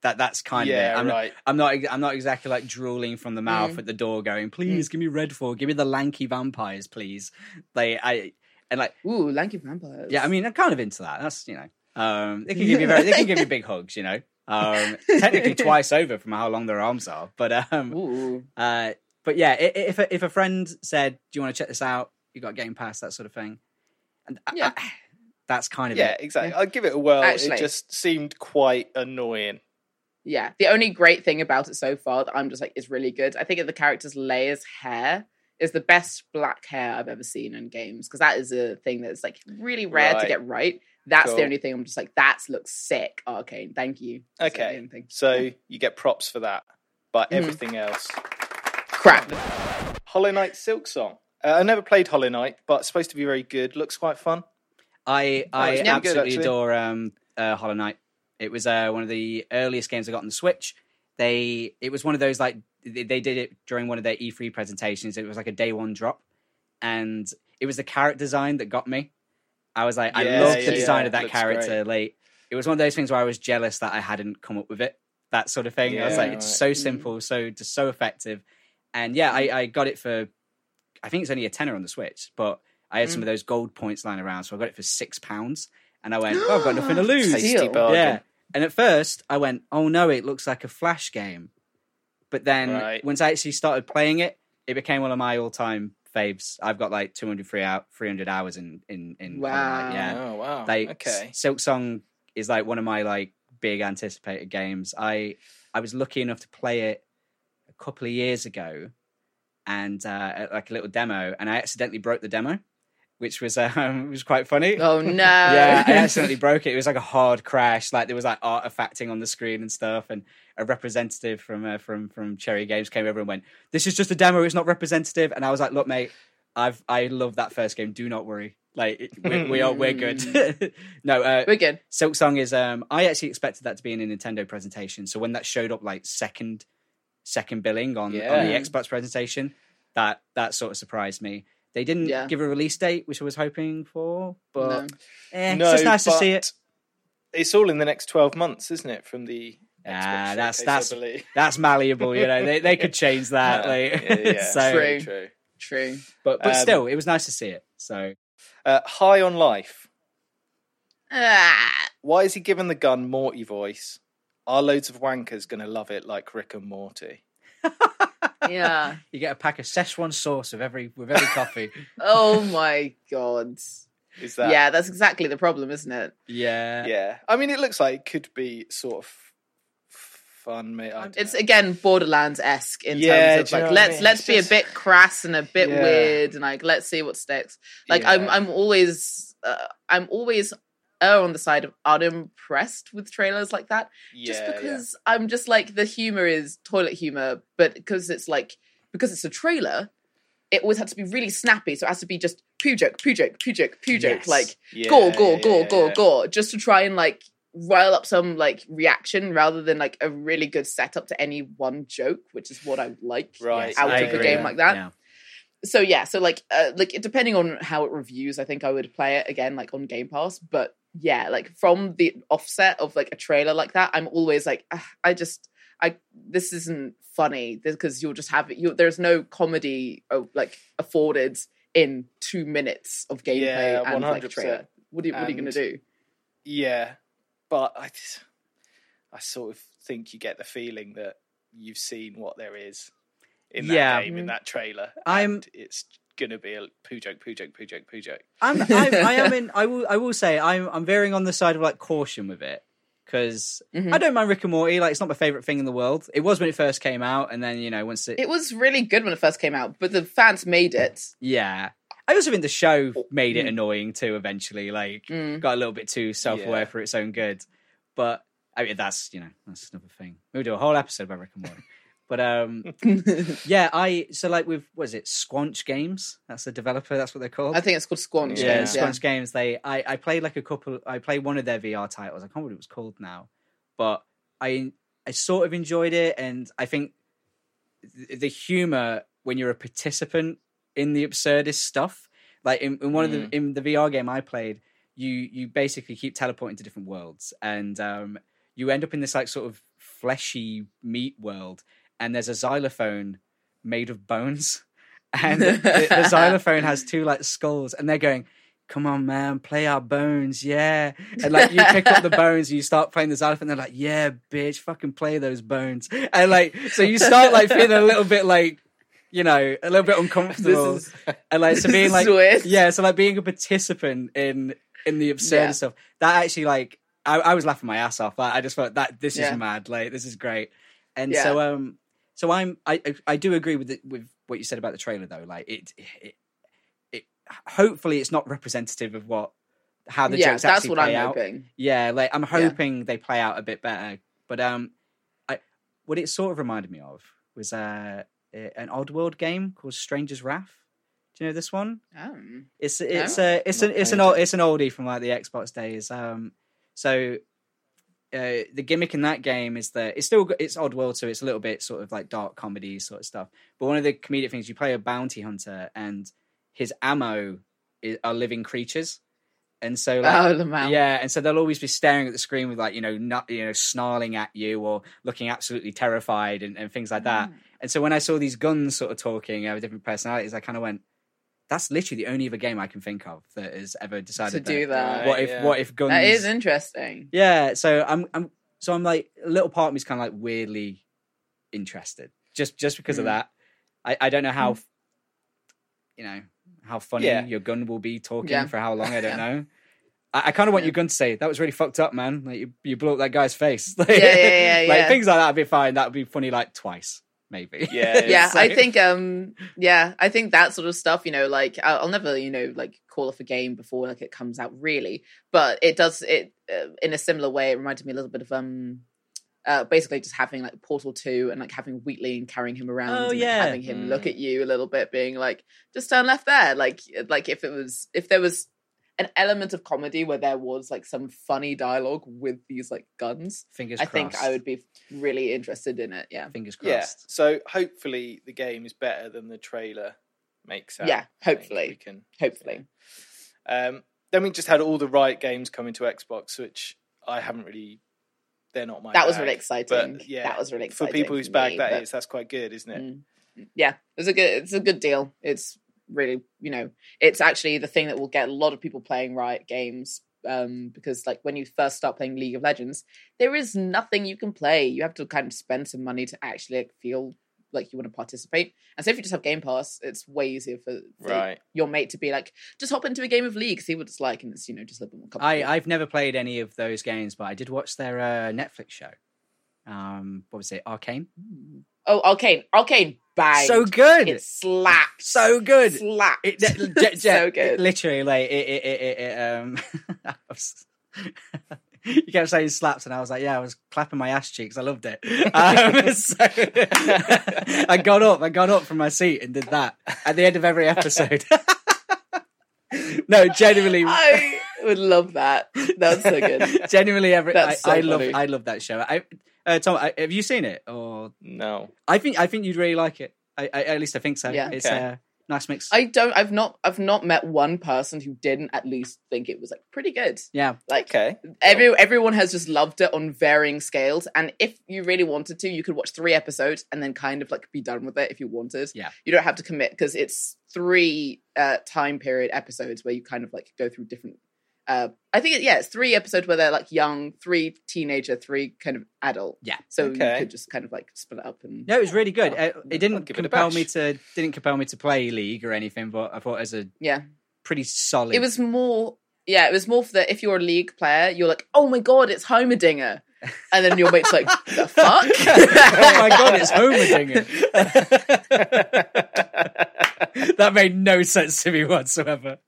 That that's kind Yeah, of it. I'm, right. I'm not. I'm not exactly like drooling from the mouth Mm. at the door, going, "Please give me Redfall, give me the lanky vampires, please." They I and like Ooh, lanky vampires. yeah, I mean, I'm kind of into that. That's you know, um, they can give you very, they can give you big hugs, you know. Um, technically twice over from how long their arms are, but um, Ooh. uh, but yeah, i- i- if a, if a friend said, "Do you want to check this out?" You got Game Pass, that sort of thing, and Yeah. I- that's kind of Yeah, it. exactly. I'd give it a whirl. Actually- it just seemed quite annoying. Yeah, the only great thing about it so far that I'm just like is really good. I think the character's Layla's hair is the best black hair I've ever seen in games because that is a thing that's like really rare to get right. That's Cool. the only thing I'm just like that looks sick. Arkane, thank you. That's Okay, only thing. so you get props for that, but Mhm. everything else. crap. Hollow Knight Silk Song. Uh, I never played Hollow Knight, but it's supposed to be very good. Looks quite fun. I I it's pretty good, absolutely adore um, uh, Hollow Knight. It was uh, one of the earliest games I got on the Switch. They it was one of those like they, they did it during one of their E3 presentations. It was like a day one drop, and it was the character design that got me. I was like, I Yeah, love yeah, the design yeah. of that Looks character. Like it was one of those things where I was jealous that I hadn't come up with it. That sort of thing. I was like, it's right. so Mhm. simple, so just so effective. And yeah, I, I got it for I think it's only a tenner on the Switch, but I had some of those gold points lying around, so I got it for six pounds. And I went, oh, I've got nothing to lose. Tasty bargain. Yeah. And at first, I went, oh no, it looks like a Flash game. But then Right. once I actually started playing it, it became one of my all time faves. I've got like 200, out, 300 hours in, in, in Wow. Yeah. Oh wow. Like, okay. Silk Song is like one of my like big anticipated games. I I was lucky enough to play it a couple of years ago, and uh, at, like a little demo, and I accidentally broke the demo, which was um, was quite funny. Oh no. Yeah, I accidentally broke it. It was like a hard crash. Like there was like artifacting on the screen and stuff. And a representative from uh, from from Cherry Games came over and went, "This is just a demo. It's not representative." And I was like, "Look, mate, I've I love that first game. Do not worry. Like we, we are we're good." no, uh, We're good. Silk Song is. Um, I actually expected that to be in a Nintendo presentation. So when that showed up like second second billing on, on the Yeah. Xbox presentation, that that sort of surprised me. They didn't Yeah. give a release date, which I was hoping for, but No. eh, no, it's just nice to see it. It's all in the next twelve months, isn't it? From the Xbox Ah, that's- that's- That's malleable, you know. They they could change that, Yeah, like, yeah, yeah, so. True. true. True. But but Um, still, it was nice to see it. So Uh, high on life. Ah. Why is he given the gun Morty voice? Are loads of wankers going to love it like Rick and Morty? Yeah. you get a pack of Szechuan sauce with every with every coffee. Oh my god. Is that? Yeah, that's exactly the problem, isn't it? yeah, Yeah. I mean, it looks like it could be sort of fun, mate. It's know. again Borderlands esque in Yeah, terms do of you know like what I let's mean? let's It's be just- a bit crass and a bit Yeah. weird and like let's see what sticks. Like I'm I'm always uh, I'm always err on the side of unimpressed with trailers like that. just Yeah, yeah. because I'm just like the humor is toilet humor, but because it's like because it's a trailer, it always had to be really snappy. So it has to be just poo joke, poo joke, poo joke, poo joke, Yes. like Yeah, gore, gore, yeah, gore, yeah, gore, yeah. gore, just to try and like rile up some like reaction rather than like a really good setup to any one joke, which is what I would like Right. out I of a agree. game like that. Yeah. So yeah, so like uh, like depending on how it reviews, I think I would play it again like on Game Pass. But yeah, like from the offset of like a trailer like that, I'm always like, "Ah, I just I this isn't funny because you'll just have it. You there's no comedy uh, like afforded in two minutes of gameplay Yeah, and like a trailer. What are you, what are you gonna do? Yeah, but I, just- I sort of think you get the feeling that you've seen what there is in that Yeah. game in that trailer. I'm- it's gonna be a poo joke, poo joke, poo joke, poo joke. I'm, I'm I am in. I will I will say I'm I'm veering on the side of like caution with it because Mhm. I don't mind Rick and Morty. Like it's not my favorite thing in the world. It was when it first came out, and then you know once it, It was really good when it first came out, but the fans made it. yeah. I also think the show made it Mm. annoying too. Eventually, like Mm. got a little bit too self aware Yeah. for its own good. But I mean, that's you know that's another thing. We'll do a whole episode about Rick and Morty. But um, yeah, I so like with what is it Squanch Games? That's the developer. That's what they're called. I think it's called Squanch. yeah, Games, Squanch Games. They I I played like a couple. I played one of their VR titles. I can't remember what it was called now, but I I sort of enjoyed it, and I think th- the humor when you're a participant in the absurdist stuff, like in, in one of the in the VR game I played, you you basically keep teleporting to different worlds, and um, you end up in this like sort of fleshy meat world, and there's a xylophone made of bones, and the, the xylophone has two like skulls, and they're going. Come on, man, play our bones, yeah. And like you pick up the bones, and you start playing the xylophone. They're like, yeah, bitch, fucking play those bones. And like, so you start like feeling a little bit like, you know, a little bit uncomfortable. This is and like, so being like, weird. yeah, so like being a participant in in the absurd Yeah. stuff that actually like I, I was laughing my ass off. Like, I just thought that this Yeah. is mad. Like this is great. And Yeah. so um so I'm I I- do agree with it, with what you said about the trailer though. Like it it it hopefully it's not representative of what how the yeah, jokes that's actually what play I'm out. hoping. Yeah, like I'm hoping they play out a bit better. But um, I what it sort of reminded me of was uh a- an Oddworld game called Stranger's Wrath. Do you know this one? Um, It's it's No? a it's Not an it's an old it's an oldie from like the Xbox days. Um, so uh, the gimmick in that game is that it's still it's Oddworld, so it's a little bit sort of like dark comedy sort of stuff. But one of the comedic things you play a bounty hunter, and his ammo is, are living creatures, and so like, oh, the mouth. yeah, and so they'll always be staring at the screen with like you know not you know snarling at you or looking absolutely terrified and, and things like that. Mm. And so when I saw these guns sort of talking over different personalities, I kind of went, "That's literally the only other game I can think of that has ever decided to do that. What if yeah. what if guns? That is interesting. yeah. So I'm I'm so I'm like a little part of me's kind of like weirdly interested just just because of Mm. that. I I don't know how you know how funny Yeah. your gun will be talking Yeah. for how long. I don't Yeah. know. I, I kind of want Yeah. your gun to say that was really fucked up, man. Like you, you blew up that guy's face. Like, yeah, yeah, like yeah. things like that would be fine. That would be funny like twice, maybe. Yeah, yeah So- i think um yeah i think that sort of stuff you know like i'll, I'll never you know like call off a game before like it comes out really but it does it uh, in a similar way it reminded me a little bit of um uh, basically just having like Portal 2 and like having Wheatley and carrying him around Oh, and like, yeah. having him look Mm. at you a little bit being like just turn left there like like if it was if there was an element of comedy where there was like some funny dialogue with these like guns Fingers I crossed. think I would be really interested in it yeah Fingers Yeah. crossed. So hopefully the game is better than the trailer makes out. Yeah, hopefully. we can. hopefully Um, then we just had all the Riot games coming to Xbox, which I haven't really. They're not my. that was really exciting. But yeah, that was really exciting. for people whose bag me, that but- is. That's quite good, isn't it? Mm. Yeah, it's a good. It's a good deal. It's really, you know, it's actually the thing that will get a lot of people playing Riot games. Um, because like when you first start playing League of Legends, there is nothing you can play. You have to kind of spend some money to actually like, feel like you want to participate. And so if you just have Game Pass, it's way easier for, for Right. your mate to be like, just hop into a game of League, see what it's like, and it's you know just a little bit more I, comfortable. I've never played any of those games, but I did watch their uh, Netflix show. Um, what was it? Arcane. Oh, Arcane, Arcane, bang, So good. it slaps, so good. slaps, It, j- j- so good. Literally, like it. it, it, it, it um, you kept saying slaps, and I was like, yeah, I was clapping my ass cheeks. I loved it. Um, so I got up. I got up from my seat and did that at the end of every episode. no, genuinely, I would love that. That's so good. genuinely, every I, That's so I love. I love that show. I, uh, Tom, have you seen it? Or No. I think I think you'd really like it. I, I at least I think so. Yeah. it's Okay. a nice mix. I don't. I've not. I've not met one person who didn't at least think it was like pretty good. yeah, Like Okay. every everyone has just loved it on varying scales. And if you really wanted to, you could watch three episodes and then kind of like be done with it if you wanted. Yeah. you don't have to commit because it's three uh time period episodes where you kind of like go through different. Uh, I think it, yeah, it's three episodes where they're like young, three teenager, three kind of adult. Yeah. so Okay. you could just kind of like split it up and No, it was really good. Oh, Uh, it didn't give it compel me to didn't compel me to play League or anything, but I thought as a yeah. pretty solid. It was more, yeah, it was more for the if you're a league player, you're like, oh my god, it's Heimerdinger, and then your mate's like, the fuck? oh my god, it's Homerdinger. that made no sense to me whatsoever.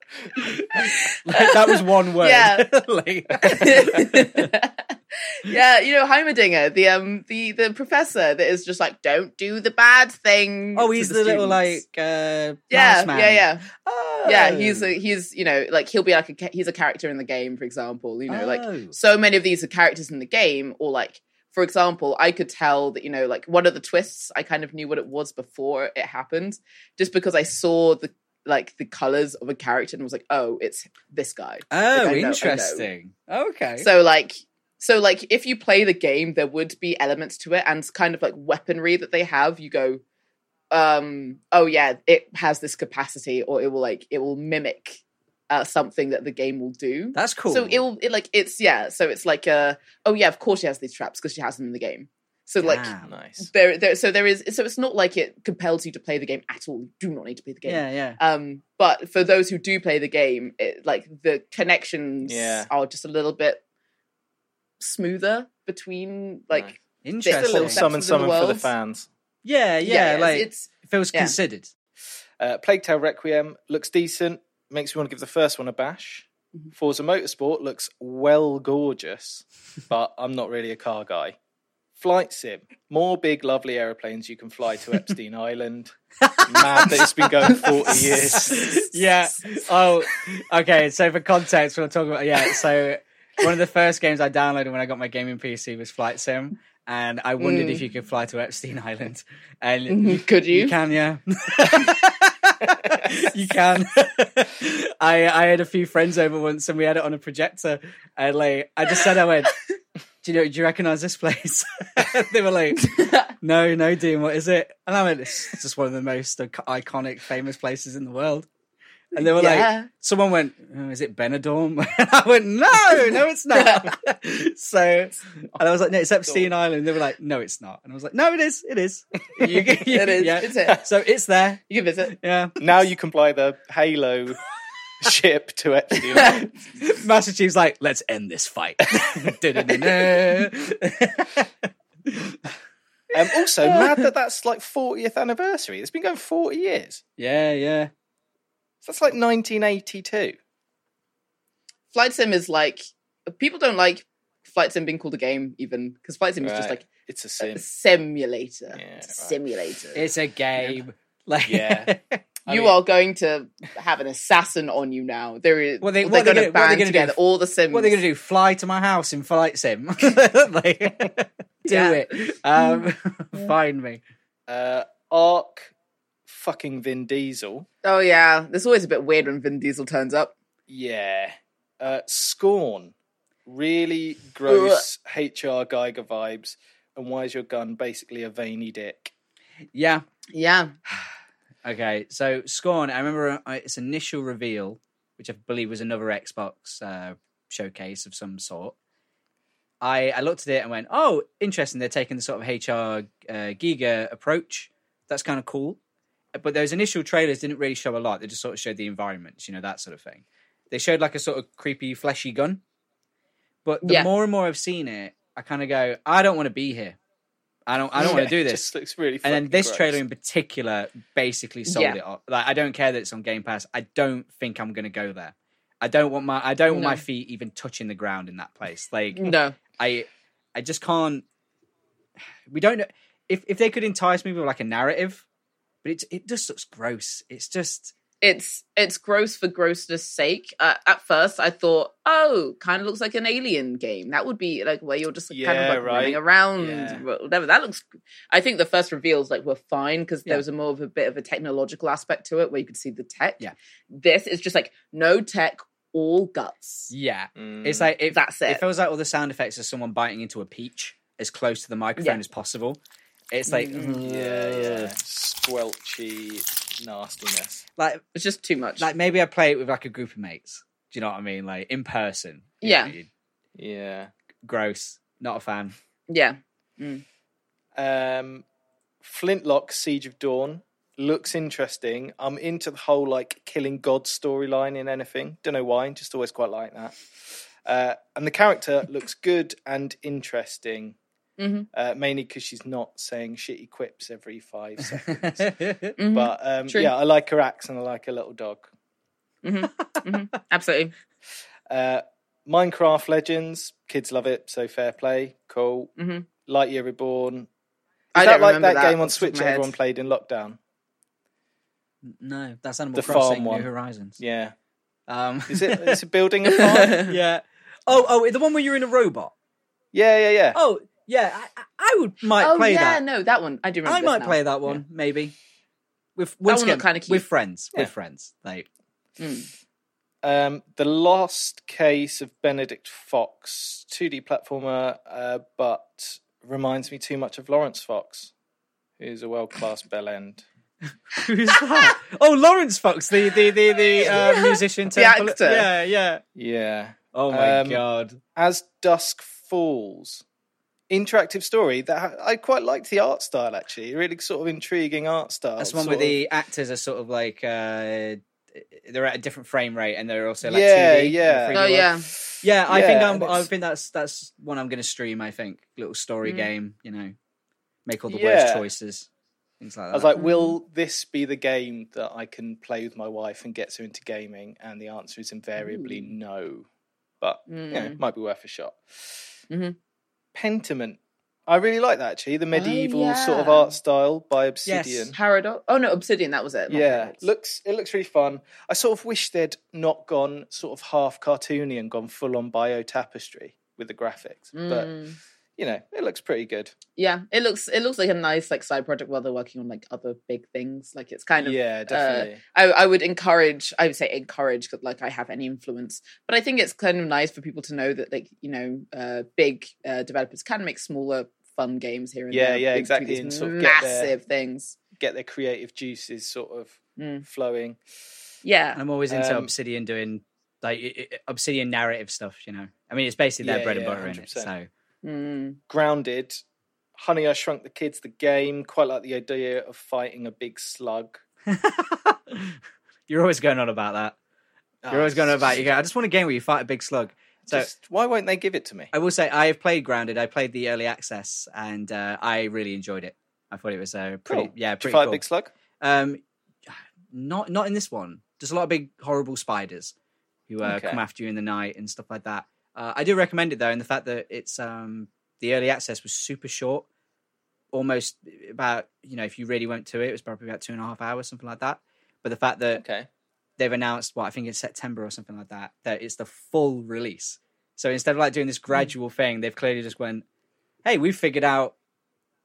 like, that was one word. Yeah. Like- yeah, you know Heimerdinger, the um the the professor that is just like, don't do the bad thing. oh, he's the, little like uh, yeah, man. yeah, yeah, Oh. yeah. He's a, he's you know like he'll be like a he's a character in the game, for example. You know, Oh. like so many of these are characters in the game, or like for example, I could tell that you know like one of the twists I kind of knew what it was before it happened, just because I saw the like the colors of a character and was like, oh, it's this guy. Oh, I know. interesting. Okay. So like So like if you play the game, there would be elements to it and kind of like weaponry that they have. You go, um, oh yeah, it has this capacity, or it will like it will mimic uh, something that the game will do. That's cool. So it will it like it's yeah. So it's like uh oh yeah, of course she has these traps because she has them in the game. So like Damn. Nice. there there so there is so it's not like it compels you to play the game at all. You do not need to play the game. Yeah, yeah. Um, but for those who do play the game, it, like the connections Yeah. are just a little bit smoother between like Nice. Interesting. Just a little steps summon the summon for the fans. Yeah, yeah, it's- like it's it feels yeah. considered. Uh, Plague Tale Requiem looks decent. Makes me want to give the first one a bash. Mm-hmm. Forza Motorsport looks well gorgeous, but I'm not really a car guy. Flight Sim, more big, lovely aeroplanes you can fly to Epstein Island. Mad that it's been going 40 years. yeah. Oh, okay. So for context, we'll talk about yeah. So one of the first games I downloaded when I got my gaming PC was Flight Sim, and I wondered Mm. if you could fly to Epstein Island, and Mhm. Could you? You can, yeah. you can. I I had a few friends over once, and we had it on a projector, and like I just said, I went. Do you know? Do you recognise this place? they were like, "No, no, Dean. What is it?" And I went, "It's just one of the most iconic, famous places in the world." And they were Yeah. like, "Someone went, oh, is it Benidorm?" And I went, "No, no, it's not." so, and I was like, "No, it's Epstein Island." They were like, "No, it's not." And I was like, "No, it is. It is. You, It is. Yeah. It's it. So it's there. You can visit. Yeah. Now you can fly the Halo ship to Epstein Island. Master Chief's like, let's end this fight. Um, also, mad that that's like 40th anniversary. It's been going 40 years. yeah, yeah. So that's like 1982. Flight Sim is like people don't like Flight Sim being called a game even because Flight Sim is just like It's a a sim. simulator. Yeah, it's a right. simulator. It's a game. Like, Yeah. I you mean- are going to have an assassin on you now. There is. What they- they're what they going gonna- to what they band gonna do? all the sims. what are they going to do? Fly to my house in Flight Sim? like, do Yeah. it. Um, Find me. Uh, Ark fucking Vin Diesel. Oh yeah, it's always a bit weird when Vin Diesel turns up. Yeah. Uh, Scorn. Really gross HR Giger vibes. And why is your gun basically a veiny dick? Yeah. Yeah, Okay. So Scorn, I remember uh, its initial reveal, which I believe was another Xbox uh, showcase of some sort. I, I looked at it and went, oh, interesting. They're taking the sort of HR uh, Giger approach. That's kind of cool. But those initial trailers didn't really show a lot. They just sort of showed the environments, you know, that sort of thing. They showed like a sort of creepy, fleshy gun. But the Yeah. more and more I've seen it, I kind of go, I don't want to be here. I don't. I don't want to do this looks really and then this gross. trailer in particular basically sold Yeah. it off. Like I don't care that it's on Game Pass. I don't think I'm going to go there. I don't want my I don't want my feet even touching the ground in that place. Like no, I I just can't. We don't know if if they could entice me with like a narrative, but it it just looks gross. It's just it's it's gross for grossness sake. Uh, at first, I thought, oh, kind of looks like an alien game. That would be like where you're just kind Yeah, of like running around, Yeah. whatever. That looks. I think the first reveals like were fine because Yeah. there was a more of a bit of a technological aspect to it where you could see the tech. Yeah. this is just like no tech, all guts. yeah. Mm. It's like it, That's it. It feels like all the sound effects of someone biting into a peach as close to the microphone Yeah. as possible. It's like Mm. yeah, yeah. Squelchy nastiness. like It's just too much. like maybe I play it with like a group of mates. Do you know what I mean? Like in person. You Yeah. know, Yeah. gross. Not a fan. yeah, Um, Flintlock Siege of Dawn looks interesting. I'm into the whole like killing God storyline in anything. Don't know why, just always quite like that. Uh, and the character looks good and interesting, Mhm. uh, mainly because she's not saying shitty quips every five seconds. Mhm. but um, yeah, I like her axe and I like her little dog. absolutely. Uh, Minecraft Legends, kids love it, so fair play, cool. Mhm. Lightyear Reborn. Is I that don't like that, that game on off the top of Switch my head. everyone played in lockdown? no, that's Animal The Crossing farm. New Horizons. Yeah. Um, Is it? Is it building a farm? yeah. Oh, oh, the one where you're in a robot. yeah, yeah, yeah. Oh, yeah. I, I- I would might oh play yeah, that. no, that one I do remember. I might now. play that one, maybe. With once one again, looked kinda cute. with friends, Yeah. with friends. Like, Mm. Um, the Last Case of Benedict Fox, 2D platformer, uh, but reminds me too much of Laurence Fox, who's a world class bell end. Who's that? oh, Laurence Fox, the the the, the uh, musician, The turned actor. Yeah, yeah. Yeah. Oh my Um, god. As Dusk Falls, interactive story that I quite liked the art style actually, really sort of intriguing art style. That's one where of- the actors are sort of like uh, they're at a different frame rate and they're also like Yeah, 2D, yeah. Oh world. yeah. yeah. I think I'm, I think that's that's one I'm going to stream. I think little story Mm. game. You know, make all the Yeah. worst choices, things like that. I was like, will this be the game that I can play with my wife and gets her into gaming? And the answer is invariably no. But you know, Mm. might be worth a shot. Mhm. Pentiment. I really like that actually. The medieval sort of Oh, art style by Obsidian. Yes, Paradox. Oh no, Obsidian. That was it. Yeah, Paradox. looks it looks really fun. I sort of wish they'd not gone sort of half cartoony and gone full on Bayeux tapestry with the graphics. But Mm. You know, it looks pretty good. yeah, it looks it looks like a nice like side project while they're working on like other big things. Like it's kind of yeah, definitely. I, I would encourage i would say encourage because like i have any influence but i think it's kind of nice for people to know that like you know uh big uh, developers can make smaller fun games here and Yeah, there yeah, in between exactly, these and sort of get their- massive things Get their creative juices sort of Mm. flowing. yeah I'm always into Um, Obsidian doing like i- i- Obsidian narrative stuff. You know, I mean, it's basically their Yeah, bread and yeah, butter in it. So Mm. Grounded. Honey, I Shrunk the Kids, the game. Quite like the idea of fighting a big slug. you're always going on about that. You're always going on about. You go. I just want a game where you fight a big slug. So Just, why won't they give it to me? I will say I have played Grounded. I played the early access, and uh, I really enjoyed it. I thought it was uh, pretty, Cool. yeah, Did you pretty fight cool. a big slug? Um, not not in this one. There's a lot of big horrible spiders who uh, Okay. come after you in the night and stuff like that. Uh, I do recommend it though, in the fact that it's um, the early access was super short, almost about you know if you really went to it, it was probably about two and a half hours, something like that. But the fact that Okay. they've announced what I think it's September or something like that, that it's the full release. So instead of like doing this gradual thing, they've clearly just went, "Hey, we've figured out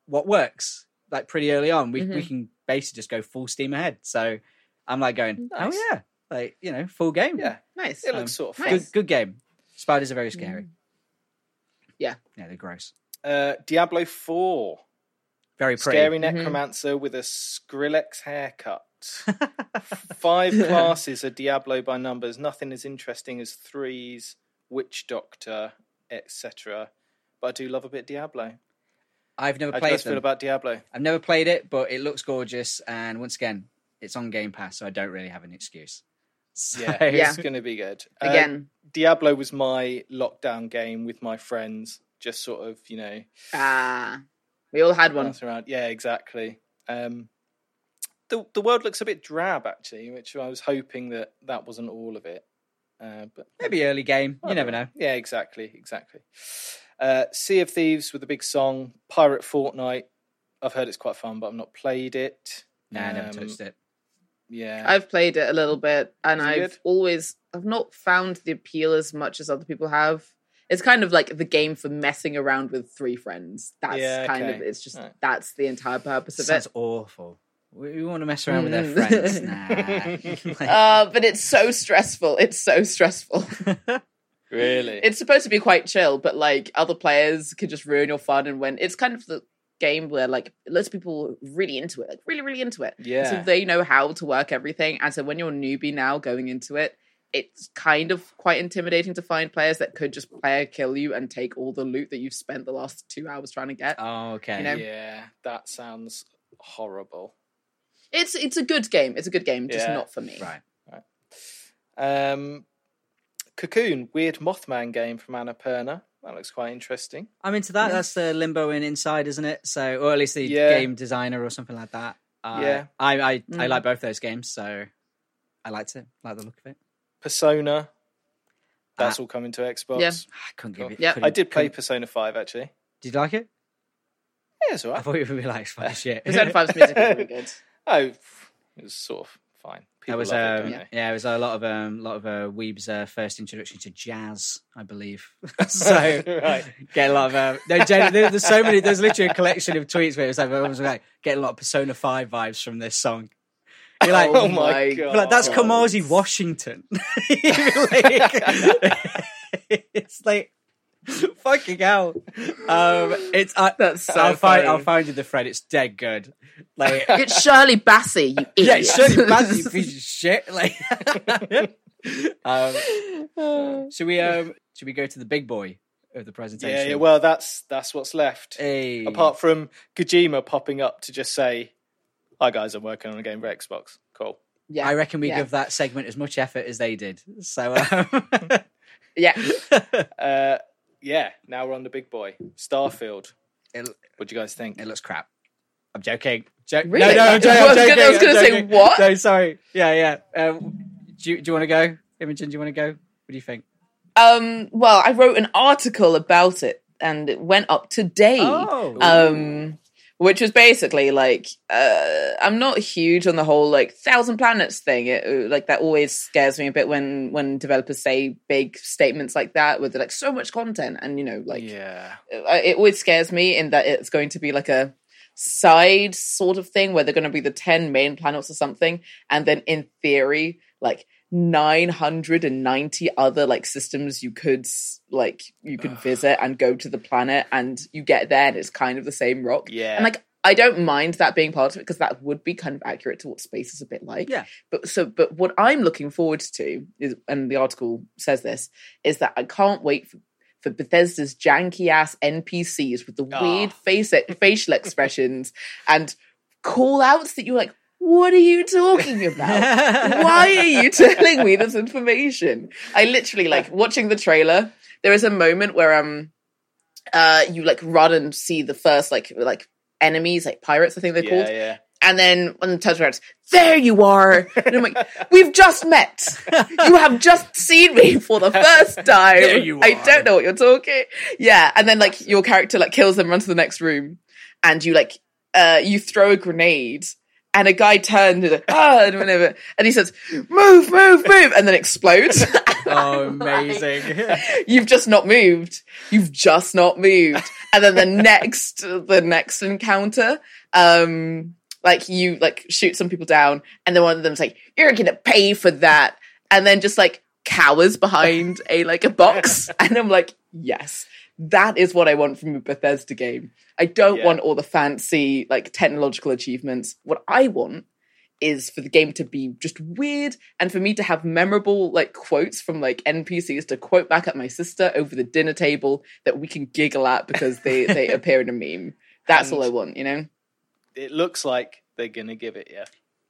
what works." Like pretty early on, we we Mhm. can basically just go full steam ahead. So I'm like going, Nice. "Oh yeah, like you know, full game, Yeah, nice it Um, looks sort of fun. good good game." Spiders are very scary. Mm. Yeah. yeah, they're gross. Uh, Diablo 4. Very pretty. Scary Mhm. necromancer with a Skrillex haircut. Five classes are Diablo by numbers. Nothing as interesting as threes, witch doctor, etc. But I do love a bit Diablo. I've never How played guys feel them. about Diablo? I've never played it, but it looks gorgeous. And once again, it's on Game Pass, so I don't really have an excuse. So, Yeah, Yeah. it's going to be good. Uh, again Diablo was my lockdown game with my friends. Just sort of, you know, ah we all had one around. Yeah, exactly. Um, the the world looks a bit drab actually, which I was hoping that that wasn't all of it. Uh, but maybe early game. You never know. Yeah, exactly, exactly. Uh, sea of Thieves with a big song. Pirate Fortnite. I've heard it's quite fun, but I've not played it. Nah, I never Um, touched it. Yeah, i've played it a little bit and Is i've good? always i've not found the appeal as much as other people have it's kind of like the game for messing around with three friends that's Yeah, kind of it's just Right. that's the entire purpose of Sounds it That's awful. We, we want to mess around with their Mm. friends. Nah. uh, but it's so stressful. It's so stressful. really. it's supposed to be quite chill, but like other players could just ruin your fun. And when it's kind of the game where like lots of people really into it, like really, really into it. yeah, So they know how to work everything. And so when you're a newbie now going into it, it's kind of quite intimidating to find players that could just player kill you and take all the loot that you've spent the last two hours trying to get. oh, okay. You know? yeah, that sounds horrible. It's it's a good game. It's a good game, just Yeah. not for me. Right. Right. Um, Cocoon, weird Mothman game from Annapurna. That looks quite interesting. I'm into that. That's the Limbo and Inside, isn't it? So, or at least the Yeah. game designer or something like that. Uh, Yeah. I I, I Mm. like both those games, so I liked it. Like the look of it. Persona. That's Ah. all coming to Xbox. Yeah. I couldn't give it. Yeah. couldn't- I did play couldn't- Persona 5 actually. Did you like it? Yeah, it's alright. I alright. thought you would be like, it's funny shit. Persona 5's music is really good. Oh, it was sort of fine. That was love it, um, don't yeah. it was a lot of um, lot of uh, Weeb's uh, first introduction to jazz, I believe. so Right. get a lot of um, no, there- there's so many. There's literally a collection of tweets where it's like, everyone's like, get a lot of Persona Five vibes from this song. You're like, Oh my God. like, that's Kamasi Washington. Like, it's like fucking hell. Um, it's I, That's so I'll find. I'll find you the thread. It's dead good. Like It's Shirley Bassey, you idiot. yeah, it's Shirley Bassey, you piece of shit. Like, um, should we um should we go to the big boy of the presentation? Yeah, yeah. Well, that's that's what's left. Hey. Apart from Kojima popping up to just say, "Hi guys, I'm working on a game for Xbox." Cool. yeah, I reckon we yeah. give that segment as much effort as they did. So um, Yeah. Uh, yeah. Now we're on the big boy, Starfield. it, What do you guys think? it looks crap. I'm joking. Jo- Really? No, no, I'm joking. I I'm was gonna- I was gonna say, joking. what? No, sorry. Yeah, yeah. Um, do you, do you want to go, Imogen? Do you want to go? What do you think? Um, well, I wrote an article about it and it went up today. Oh. Um, which was basically like, uh, I'm not huge on the whole like thousand planets thing. It, uh, like that always scares me a bit when when developers say big statements like that with like so much content and you know like yeah. uh, it always scares me in that it's going to be like a side sort of thing where they're going to be the 10 main planets or something and then in theory like 990 other like systems you could like you could visit and go to the planet and you get there and it's kind of the same rock Yeah. and like I don't mind that being part of it because that would be kind of accurate to what space is a bit like. Yeah. But so, but what I'm looking forward to is, and the article says this, is that I can't wait for, for Bethesda's janky ass NPCs with the Ah. weird face facial expressions and call outs that you're like, what are you talking about? Why are you telling me this information? I literally like watching the trailer. There is a moment where um uh you like run and see the first like like enemies, like pirates, I think they're yeah, called. yeah. And then when the turns around, there you are. And I'm like, we've just met. You have just seen me for the first time. There you I don't know what you're talking. Yeah. And then like your character like kills them, runs to the next room, and you like uh you throw a grenade. And a guy turned and like, ah, and whatever, and he says, "Move, move, move," and then explodes. Oh, amazing. You've just not moved. You've just not moved. And then the next, the next encounter, um, like you like shoot some people down, and then one of them's like, "You're gonna pay for that," and then just like cowers behind a like a box, and I'm like, "Yes, that is what I want from a Bethesda game. I don't Yeah. want all the fancy like technological achievements. What I want." is for the game to be just weird and for me to have memorable like quotes from like NPCs to quote back at my sister over the dinner table that we can giggle at because they they appear in a meme. That's all I want, you know. It looks like they're gonna give it. Yeah.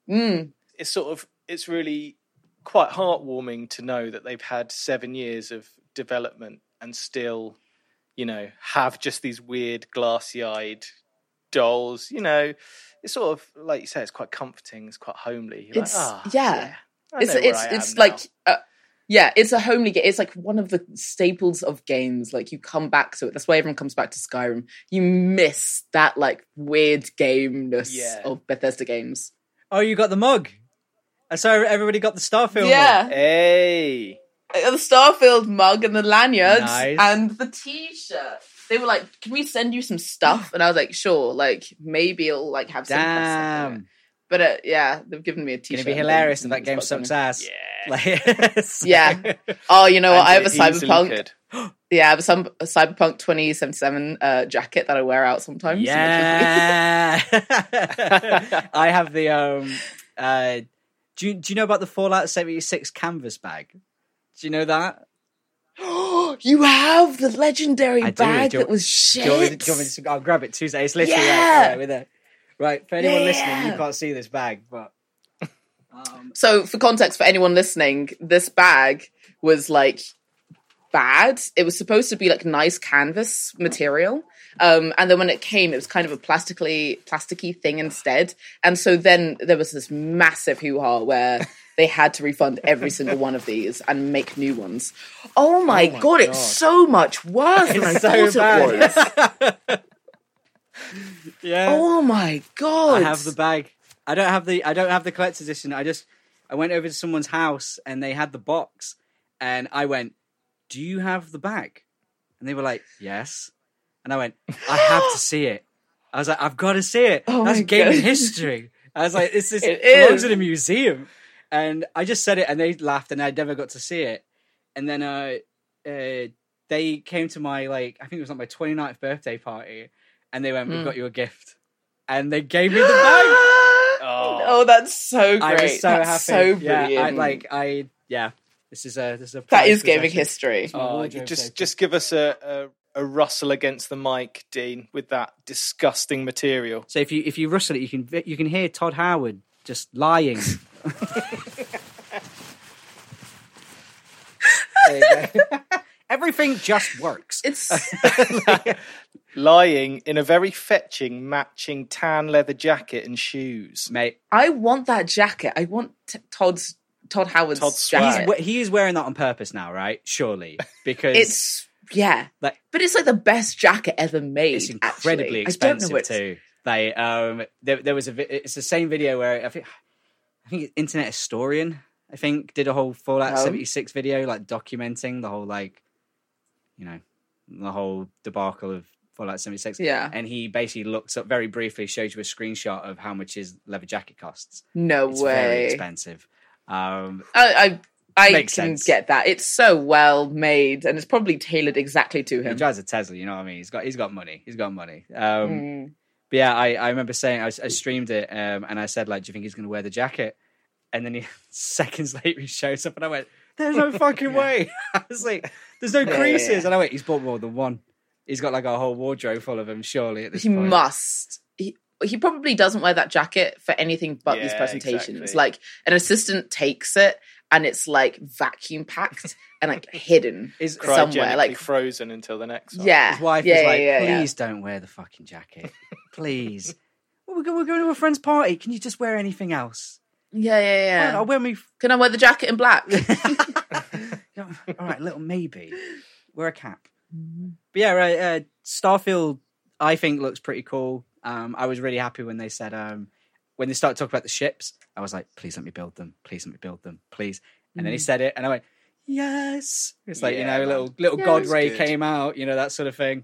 Mm. It's sort of. It's really quite heartwarming to know that they've had seven years of development and still, you know, have just these weird glassy-eyed dolls. You know, it's sort of like you say. It's quite comforting. It's quite homely. You're like, It's "Ah, yeah. It's it's it's like uh, yeah, it's a homely game. It's like one of the staples of games. Like you come back to it. That's why everyone comes back to Skyrim. You miss that like weird gameness Yeah. of Bethesda games. oh, you got the mug. I saw everybody got the Starfield yeah. mug. Hey. The Starfield mug and the lanyards Nice. and the t-shirt. They were like, "Can we send you some stuff?" And I was like, "Sure." Like maybe it'll like have some. stuff. Damn. But uh, yeah, they've given me a Gonna t-shirt. be hilarious if that and game sucks ass. Yeah. Like, Yeah. Oh, you know what? I have a And it easily cyberpunk. could. Yeah, I have a, some, a cyberpunk twenty seventy seven uh, jacket that I wear out sometimes. Yeah. I have the um uh do you, do you know about the Fallout 76 canvas bag? Do you know that? you have the legendary I bag Do you- that was Do shit. you want me to, do you want me to I'll grab it Tuesday. It's literally Yeah. right, right with it. Right, for anyone listening, you can't see this bag, but um, So, for context, for anyone listening, this bag was like bad. It was supposed to be like nice canvas material, um, and then when it came, it was kind of a plastically plasticky thing instead. And so then there was this massive hoo ha where they had to refund every single one of these and make new ones. Oh my, my god, God. it's so much worse than I so thought it bad. was. yeah. Oh my god! I have the bag. I don't have the I don't have the collector's edition. I just I went over to someone's house and they had the box and I went, "Do you have the bag?" And they were like, "Yes." And I went, "I have to see it." I was like, "I've got to see it. Oh That's my gaming God. history." I was like, "This is It it belongs is. in a museum," and I just said it, and they laughed, and I never got to see it. And then uh, uh, they came to my like, I think it was like my 29th birthday party, and they went, "We've Mm. got you a gift," and they gave me the bag. Oh. oh, that's so great. I was so that's happy. So yeah, brilliant. I, like I yeah. This is a this is a that is gaming history. Oh, just just give us a, a a rustle against the mic, Dean, with that disgusting material. So if you if you rustle it, you can you can hear Todd Howard just lying. There you go. Everything just works. It's Lying in a very fetching, matching tan leather jacket and shoes. Mate, I want that jacket. I want t- Todd's Todd Howard's Todd's he's, jacket. we- he is wearing that on purpose now, right? Surely, because It's yeah, Like- but it's like the best jacket ever made. it's incredibly actually. I don't know expensive too. Like, um, there, there was a. vi- It's the same video where I think, I think Internet Historian, I think, did a whole Fallout Oh. seventy six video, like documenting the whole like, you know, the whole debacle of Fallout seventy six. Yeah. and he basically looks up very briefly, shows you a screenshot of how much his leather jacket costs. No It's very way. expensive. Um, I I, I Makes can sense. get that. It's so well made, and it's probably tailored exactly to him. he drives a Tesla, you know what I mean? He's got he's got money. He's got money. Um, Mm. But yeah, I, I remember saying I, I streamed it um, and I said like, "Do you think he's going to wear the jacket?" And then he, seconds later he shows up and I went, "There's no fucking way!" I was like, "There's no Yeah, creases," yeah. and I went, "He's bought more than one. He's got like a whole wardrobe full of them, surely." At this He point. must. He, he probably doesn't wear that jacket for anything but these presentations. exactly. Like an assistant takes it and it's like vacuum packed and like hidden His, somewhere. Like frozen until the next one. yeah, his wife yeah, was like, yeah, yeah, "Please don't wear the fucking jacket, please." we're, go- we're going to a friend's party. Can you just wear anything else? yeah, yeah, yeah. Fine, I'll wear me Can I wear the jacket in black? All right, little maybe. Wear a cap. But yeah, right, uh, Starfield, I think looks pretty cool. Um, I was really happy when they said um, when they started talking about the ships. I was like, please let me build them. Please let me build them. Please. And then he said it, and I went, yes. It's like you know, a man. little little Yeah, God ray good. came out. You know that sort of thing.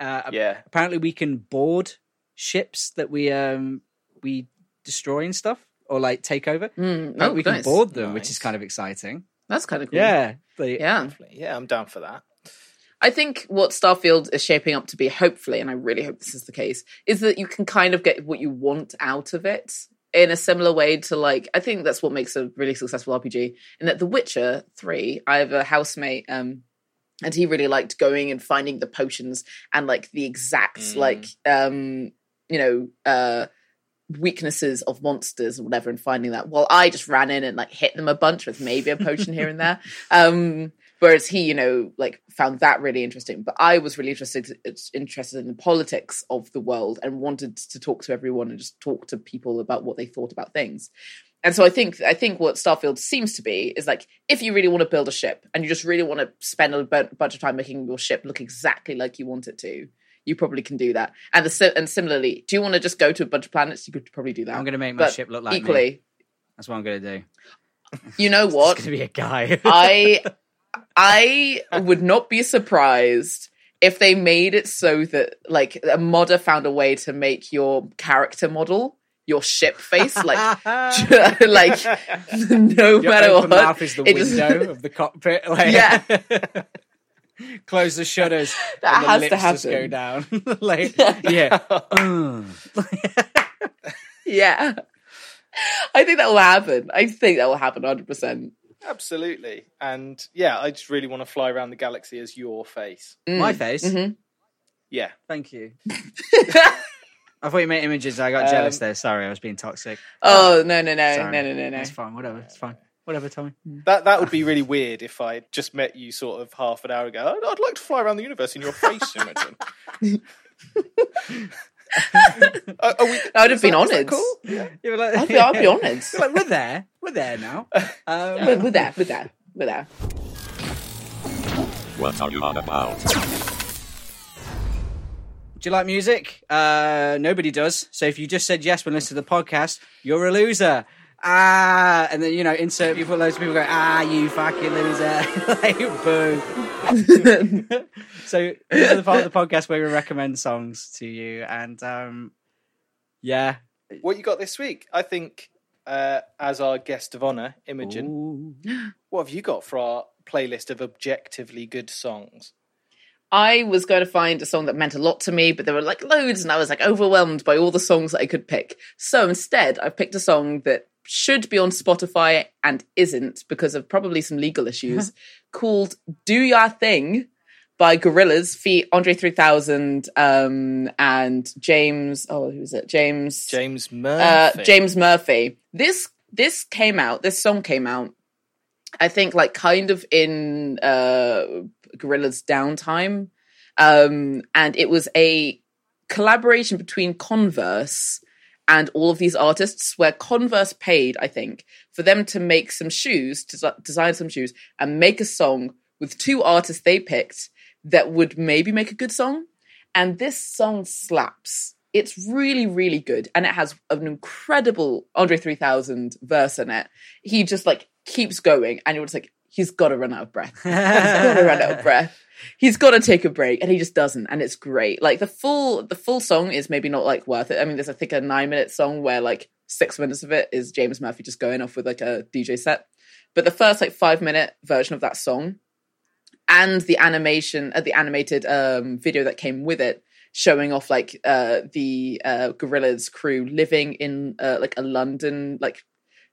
Uh, Yeah. apparently, we can board ships that we um we destroy and stuff, or like take over. Mm, oh, we can board them, which is kind of exciting. That's kind of cool. Yeah, But- yeah. Yeah, I'm down for that. I think what Starfield is shaping up to be, hopefully, and I really hope this is the case, is that you can kind of get what you want out of it in a similar way to like I think that's what makes a really successful RPG. In that The Witcher Three, I have a housemate, um, and he really liked going and finding the potions and like the exact Mm. like um, you know, uh weaknesses of monsters or whatever and finding that while I just ran in and like hit them a bunch with maybe a potion here and there. Um whereas he, you know, like found that really interesting. But I was really interested interested in the politics of the world and wanted to talk to everyone and just talk to people about what they thought about things. And so I think I think what Starfield seems to be is like if you really want to build a ship and you just really want to spend a bunch of time making your ship look exactly like you want it to, you probably can do that. And the and similarly, do you want to just go to a bunch of planets? You could probably do that. I'm going to make my But ship look like me. equally. That's what I'm going to do. You know what? It's going to be a guy. I I would not be surprised if they made it so that like a modder found a way to make your character model your ship face like like no Your matter open what mouth is the it just- window of the cockpit. Like, Yeah. Close the shutters. That and the has to lips just go happen. down. like, yeah. Yeah I think that will happen I think that will happen 100% Absolutely. And yeah, I just really want to fly around the galaxy as your face. My face. Mhm. Yeah. Thank you. I thought you meant images. I got Um, jealous there. Sorry, I was being toxic. oh no no no Sorry. no no no no It's fine. Whatever. It's fine. Whatever, Tommy. That that would be really weird if I just met you sort of half an hour ago. I'd, I'd like to fly around the universe in your face, Imogen. Are- are we- I would have been that- is that honoured. cool? You were like, I'd be, I'd be honoured like, we're there. We're there now. Um, we're, we're there we're there we're there What are you on about? Do you like music? Uh, nobody does. So if you just said yes when listening to the podcast, you're a loser. Ah, and then you know, insert people, put loads of people go, ah, you fucking loser, like boo. so this is the part of the podcast where we recommend songs to you, and um, yeah, what you got this week? I think uh, as our guest of honor, Imogen, what have you got for our playlist of objectively good songs? I was going to find a song that meant a lot to me, but there were like loads, and I was like overwhelmed by all the songs that I could pick. So instead, I've picked a song that should be on Spotify and isn't because of probably some legal issues called Do Ya Thing by Gorillaz, feat Andre 3000 um, and James, oh, who was it? James. James uh, Murphy. James Murphy. This this came out. This song came out. I think like kind of in uh, Gorillaz' downtime, um, and it was a collaboration between Converse and all of these artists, where Converse paid, I think, for them to make some shoes, to design some shoes, and make a song with two artists they picked that would maybe make a good song. And this song slaps. It's really, really good. And it has an incredible Andre 3000 verse in it. He just like keeps going, and you're just like, he's got to run out of breath. He's got to run out of breath. He's got to take a break, and he just doesn't. And it's great. Like the full, the full song is maybe not like worth it. I mean, there's I think a nine minute song where like six minutes of it is James Murphy just going off with like a DJ set. But the first like five minute version of that song and the animation, uh, the animated um, video that came with it, showing off like uh, the uh, Gorillaz crew living in uh, like a London like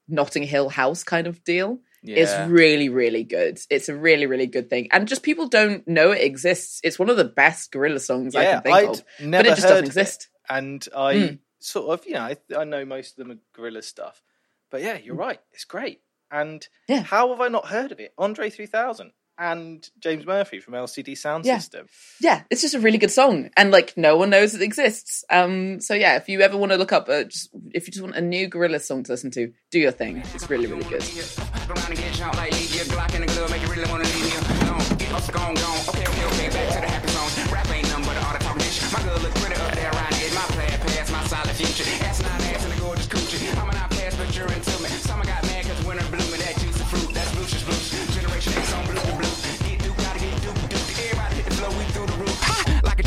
Notting Hill house kind of deal. It's Yeah. really, really good. It's a really, really good thing, and just people don't know it exists. It's one of the best Gorillaz songs I can think I'd of, never but it just doesn't exist. And I Mm. sort of, you know, I, I know most of them are Gorillaz stuff. But yeah, you're right. It's great. And. Yeah. how have I not heard of it? Andre 3000 and James Murphy from LCD Sound Yeah. System. yeah, it's just a really good song, and like no one knows it exists. Um, so yeah, if you ever want to look up, uh, just if you just want a new Gorillaz song to listen to, do your thing. It's really, really good.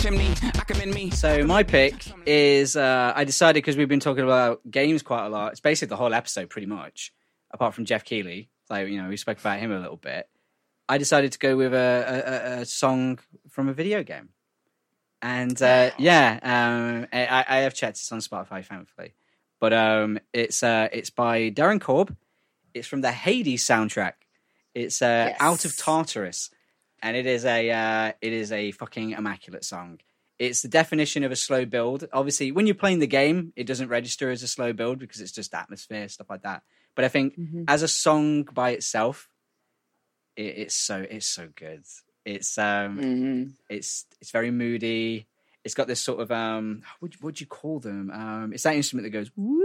Chimney, me. So my pick is uh, I decided because we've been talking about games quite a lot. It's basically the whole episode, pretty much, apart from Geoff Keighley. Like you know, we spoke about him a little bit. I decided to go with a, a, a song from a video game, and uh, yeah, um, I, I have checked. It's on Spotify, thankfully, but um, it's uh, it's by Darren Korb. It's from the Hades soundtrack. It's uh, Yes. Out of Tartarus, and it is a uh, it is a fucking immaculate song. It's the definition of a slow build. Obviously, when you're playing the game, it doesn't register as a slow build because it's just atmosphere stuff like that. But I think as a song by itself, it, it's so it's so good. It's um Mhm. it's it's very moody. It's got this sort of um what what do you call them? Um, it's that instrument that goes woo,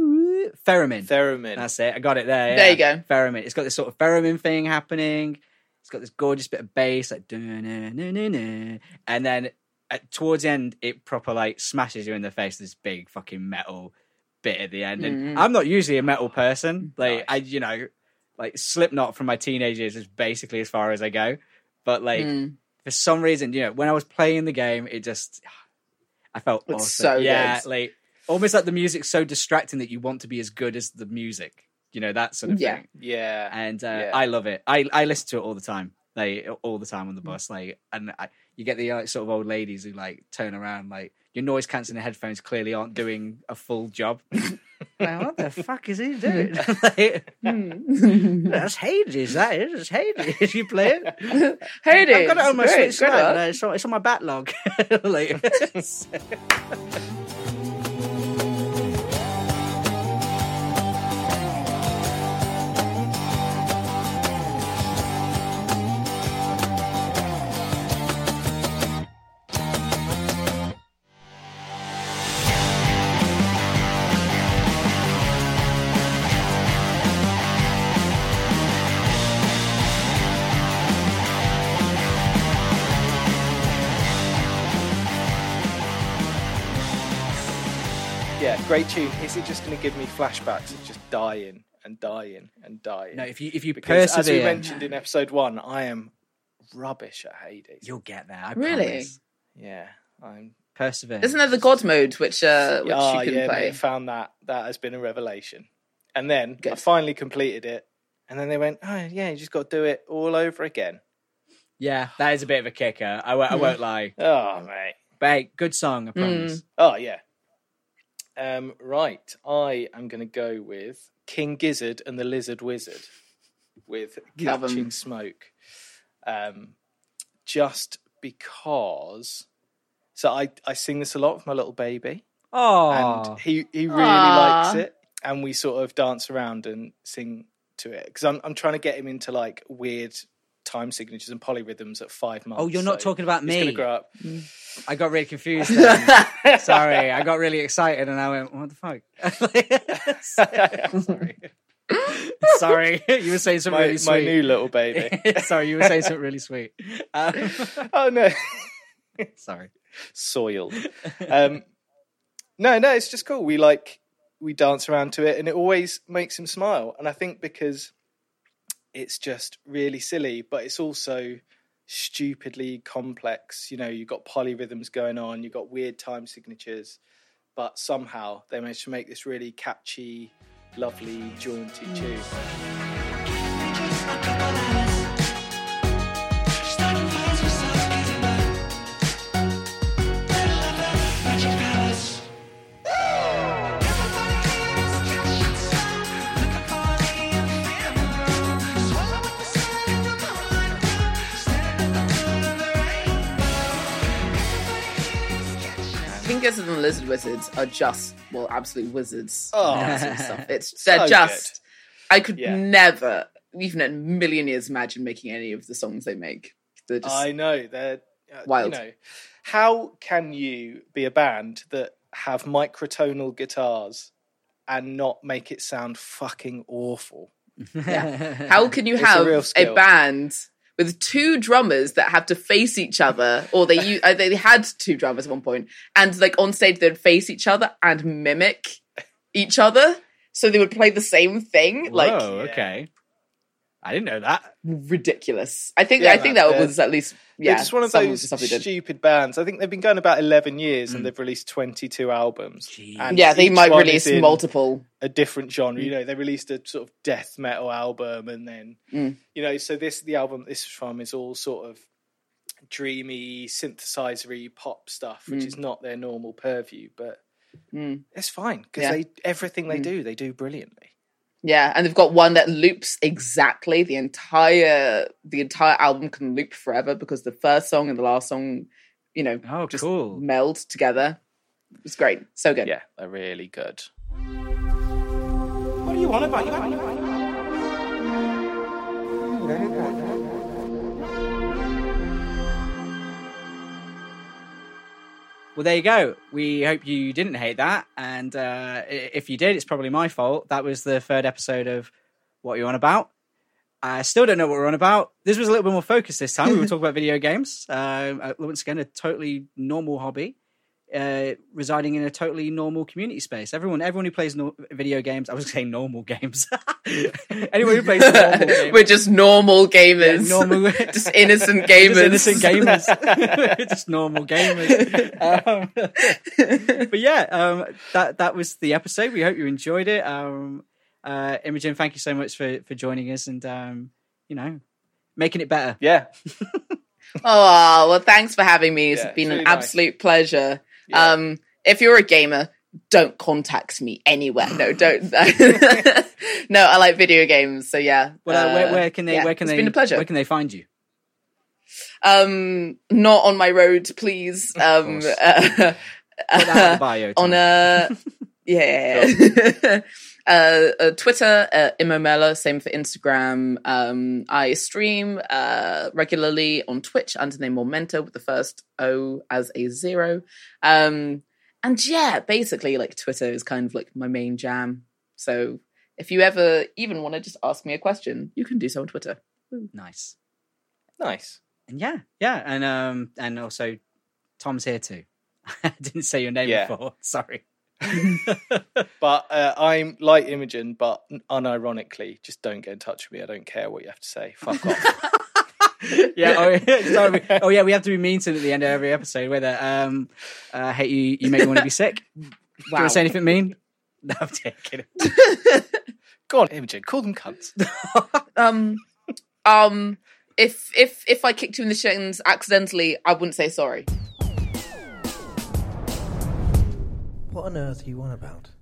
woo, theremin. Theremin. That's it. I got it there. There you go. Theremin. It's got this sort of theremin thing happening. It's got this gorgeous bit of bass, like and then at, towards the end, it proper like smashes you in the face. with This big fucking metal bit at the end, and Mhm. I'm not usually a metal person. Like I, you know, like Slipknot from my teenage years is basically as far as I go. But like Mm. for some reason, you know, when I was playing the game, it just I felt awesome. so yeah, good. like almost like the music's so distracting that you want to be as good as the music. You know that sort of Yeah. thing. Yeah. And uh, Yeah. I love it. I I listen to it all the time, like all the time on the bus. Like, and I, you get the like, sort of old ladies who like turn around, like your noise cancelling headphones clearly aren't doing a full job. like, what the fuck is he doing? like, that's Hades. That is. It's Hades. You play it. Hades. I've got it on my Great, Switch good Lite. one. It's on, it's on my backlog. like, great tune. Is it just going to give me flashbacks of just dying and dying and dying? no, if you if you because as we mentioned in episode one, I am rubbish at Hades. you'll get there. I Really? promise. Yeah, I'm Persevere. Isn't there the God mode, which uh, which Ah, you can yeah, play? mate, found that. That has been a revelation. And then I finally completed it. And then they went, oh, yeah, you just got to do it all over again. Yeah, that is a bit of a kicker. I, won't- lie. Oh, mate. But hey, good song, I promise. Oh, yeah. Um, right. I am going to go with King Gizzard and the Lizard Wizard with Love 'em. Catching Smoke. Um, just because. So I, I sing this a lot with my little baby. Oh, and he he really Aw. likes it and we sort of dance around and sing to it because I'm I'm trying to get him into like weird time signatures and polyrhythms at five months. Oh, you're not so talking about he's me. gonna grow up. I got really confused. Then. Sorry, I got really excited, and I went, "What the fuck?" Sorry. Sorry, you were saying something my, really sweet. my new little baby. Sorry, you were saying something really sweet. Um, oh no, sorry. soiled. Um, no, no, it's just cool. We like we dance around to it, and it always makes him smile. And I think because it's just really silly, but it's also stupidly complex. You know, you've got polyrhythms going on, you've got weird time signatures, but somehow they managed to make this really catchy, lovely, jaunty tune. King Gizzard and the Lizard Wizards are just well, absolute wizards. Oh. Stuff. It's So they're just. I could Yeah. never, even in a million years, imagine making any of the songs they make. They're just I know they're uh, Wild. You know, how can you be a band that have microtonal guitars and not make it sound fucking awful? Yeah. How can you It's a have a, band with two drummers that have to face each other, or they uh, they had two drummers at one point, and like on stage they'd face each other and mimic each other, so they would play the same thing, like Whoa, okay. I didn't know that. ridiculous. I think Yeah, I think man, that was at least They're yeah, just one of some those the stuff they did. stupid bands. I think they've been going about eleven years and they've released twenty-two albums. Jeez. And yeah, they might release multiple. a different genre. You know, they released a sort of death metal album, and then Mm. you know, so this the album this is from is all sort of dreamy, synthesizery pop stuff, which Mm. is not their normal purview, but Mm. it's fine because Yeah. they everything they Mm. do they do brilliantly. Yeah, and they've got one that loops exactly the entire the entire album can loop forever because the first song and the last song, you know, Oh, just cool. meld together. It's great, so good. Yeah, they're really good. What do you want about? You want, you Well, there you go. We hope you didn't hate that, and uh, if you did, it's probably my fault. That was the third episode of What You're On About. I still don't know what we're on about. This was a little bit more focused this time. We were talking about video games. Um, once again, a totally normal hobby, uh, residing in a totally normal community space. Everyone, everyone who plays no- video games, I was saying normal games. Anyone who plays normal games, We're just normal gamers, normal, just innocent gamers, just innocent gamers, just normal gamers. Um, but yeah, um, that that was the episode. We hope you enjoyed it. Um, uh, Imogen, thank you so much for for joining us and um, you know making it better. Yeah, Oh well, thanks for having me. It's Yeah, it's been really an nice. absolute pleasure. Yeah. Um, if you're a gamer, don't contact me anywhere. No, don't. no, I like video games. So yeah. Well, uh, where, Uh, where can they? yeah, where can it's they? Been a pleasure. Where can they find you? Um, not on my road, please. Um, uh, Put that in the bio. on a yeah. Uh, uh, Twitter, uh, ImoMellor, same for Instagram. Um, I stream uh, regularly on Twitch under the name Momento with the first O as a zero. Um, and yeah, basically, like Twitter is kind of like my main jam. So if you ever even want to just ask me a question, you can do so on Twitter. nice. nice. And yeah, yeah, and um, and also Tom's here too. I didn't say your name Yeah. before. Sorry. But uh, I'm like Imogen, but unironically, just don't get in touch with me. I don't care what you have to say. Fuck off. yeah. Oh, yeah. Sorry. oh, yeah. We have to be mean to them at the end of every episode. Whether um, uh, hate you, you make me want to be sick. Do you want to say anything mean? No, I'm taking it. Go on, Imogen, call them cunts. Um, um, if if if I kicked you in the shins accidentally, I wouldn't say sorry. What on earth are you on about?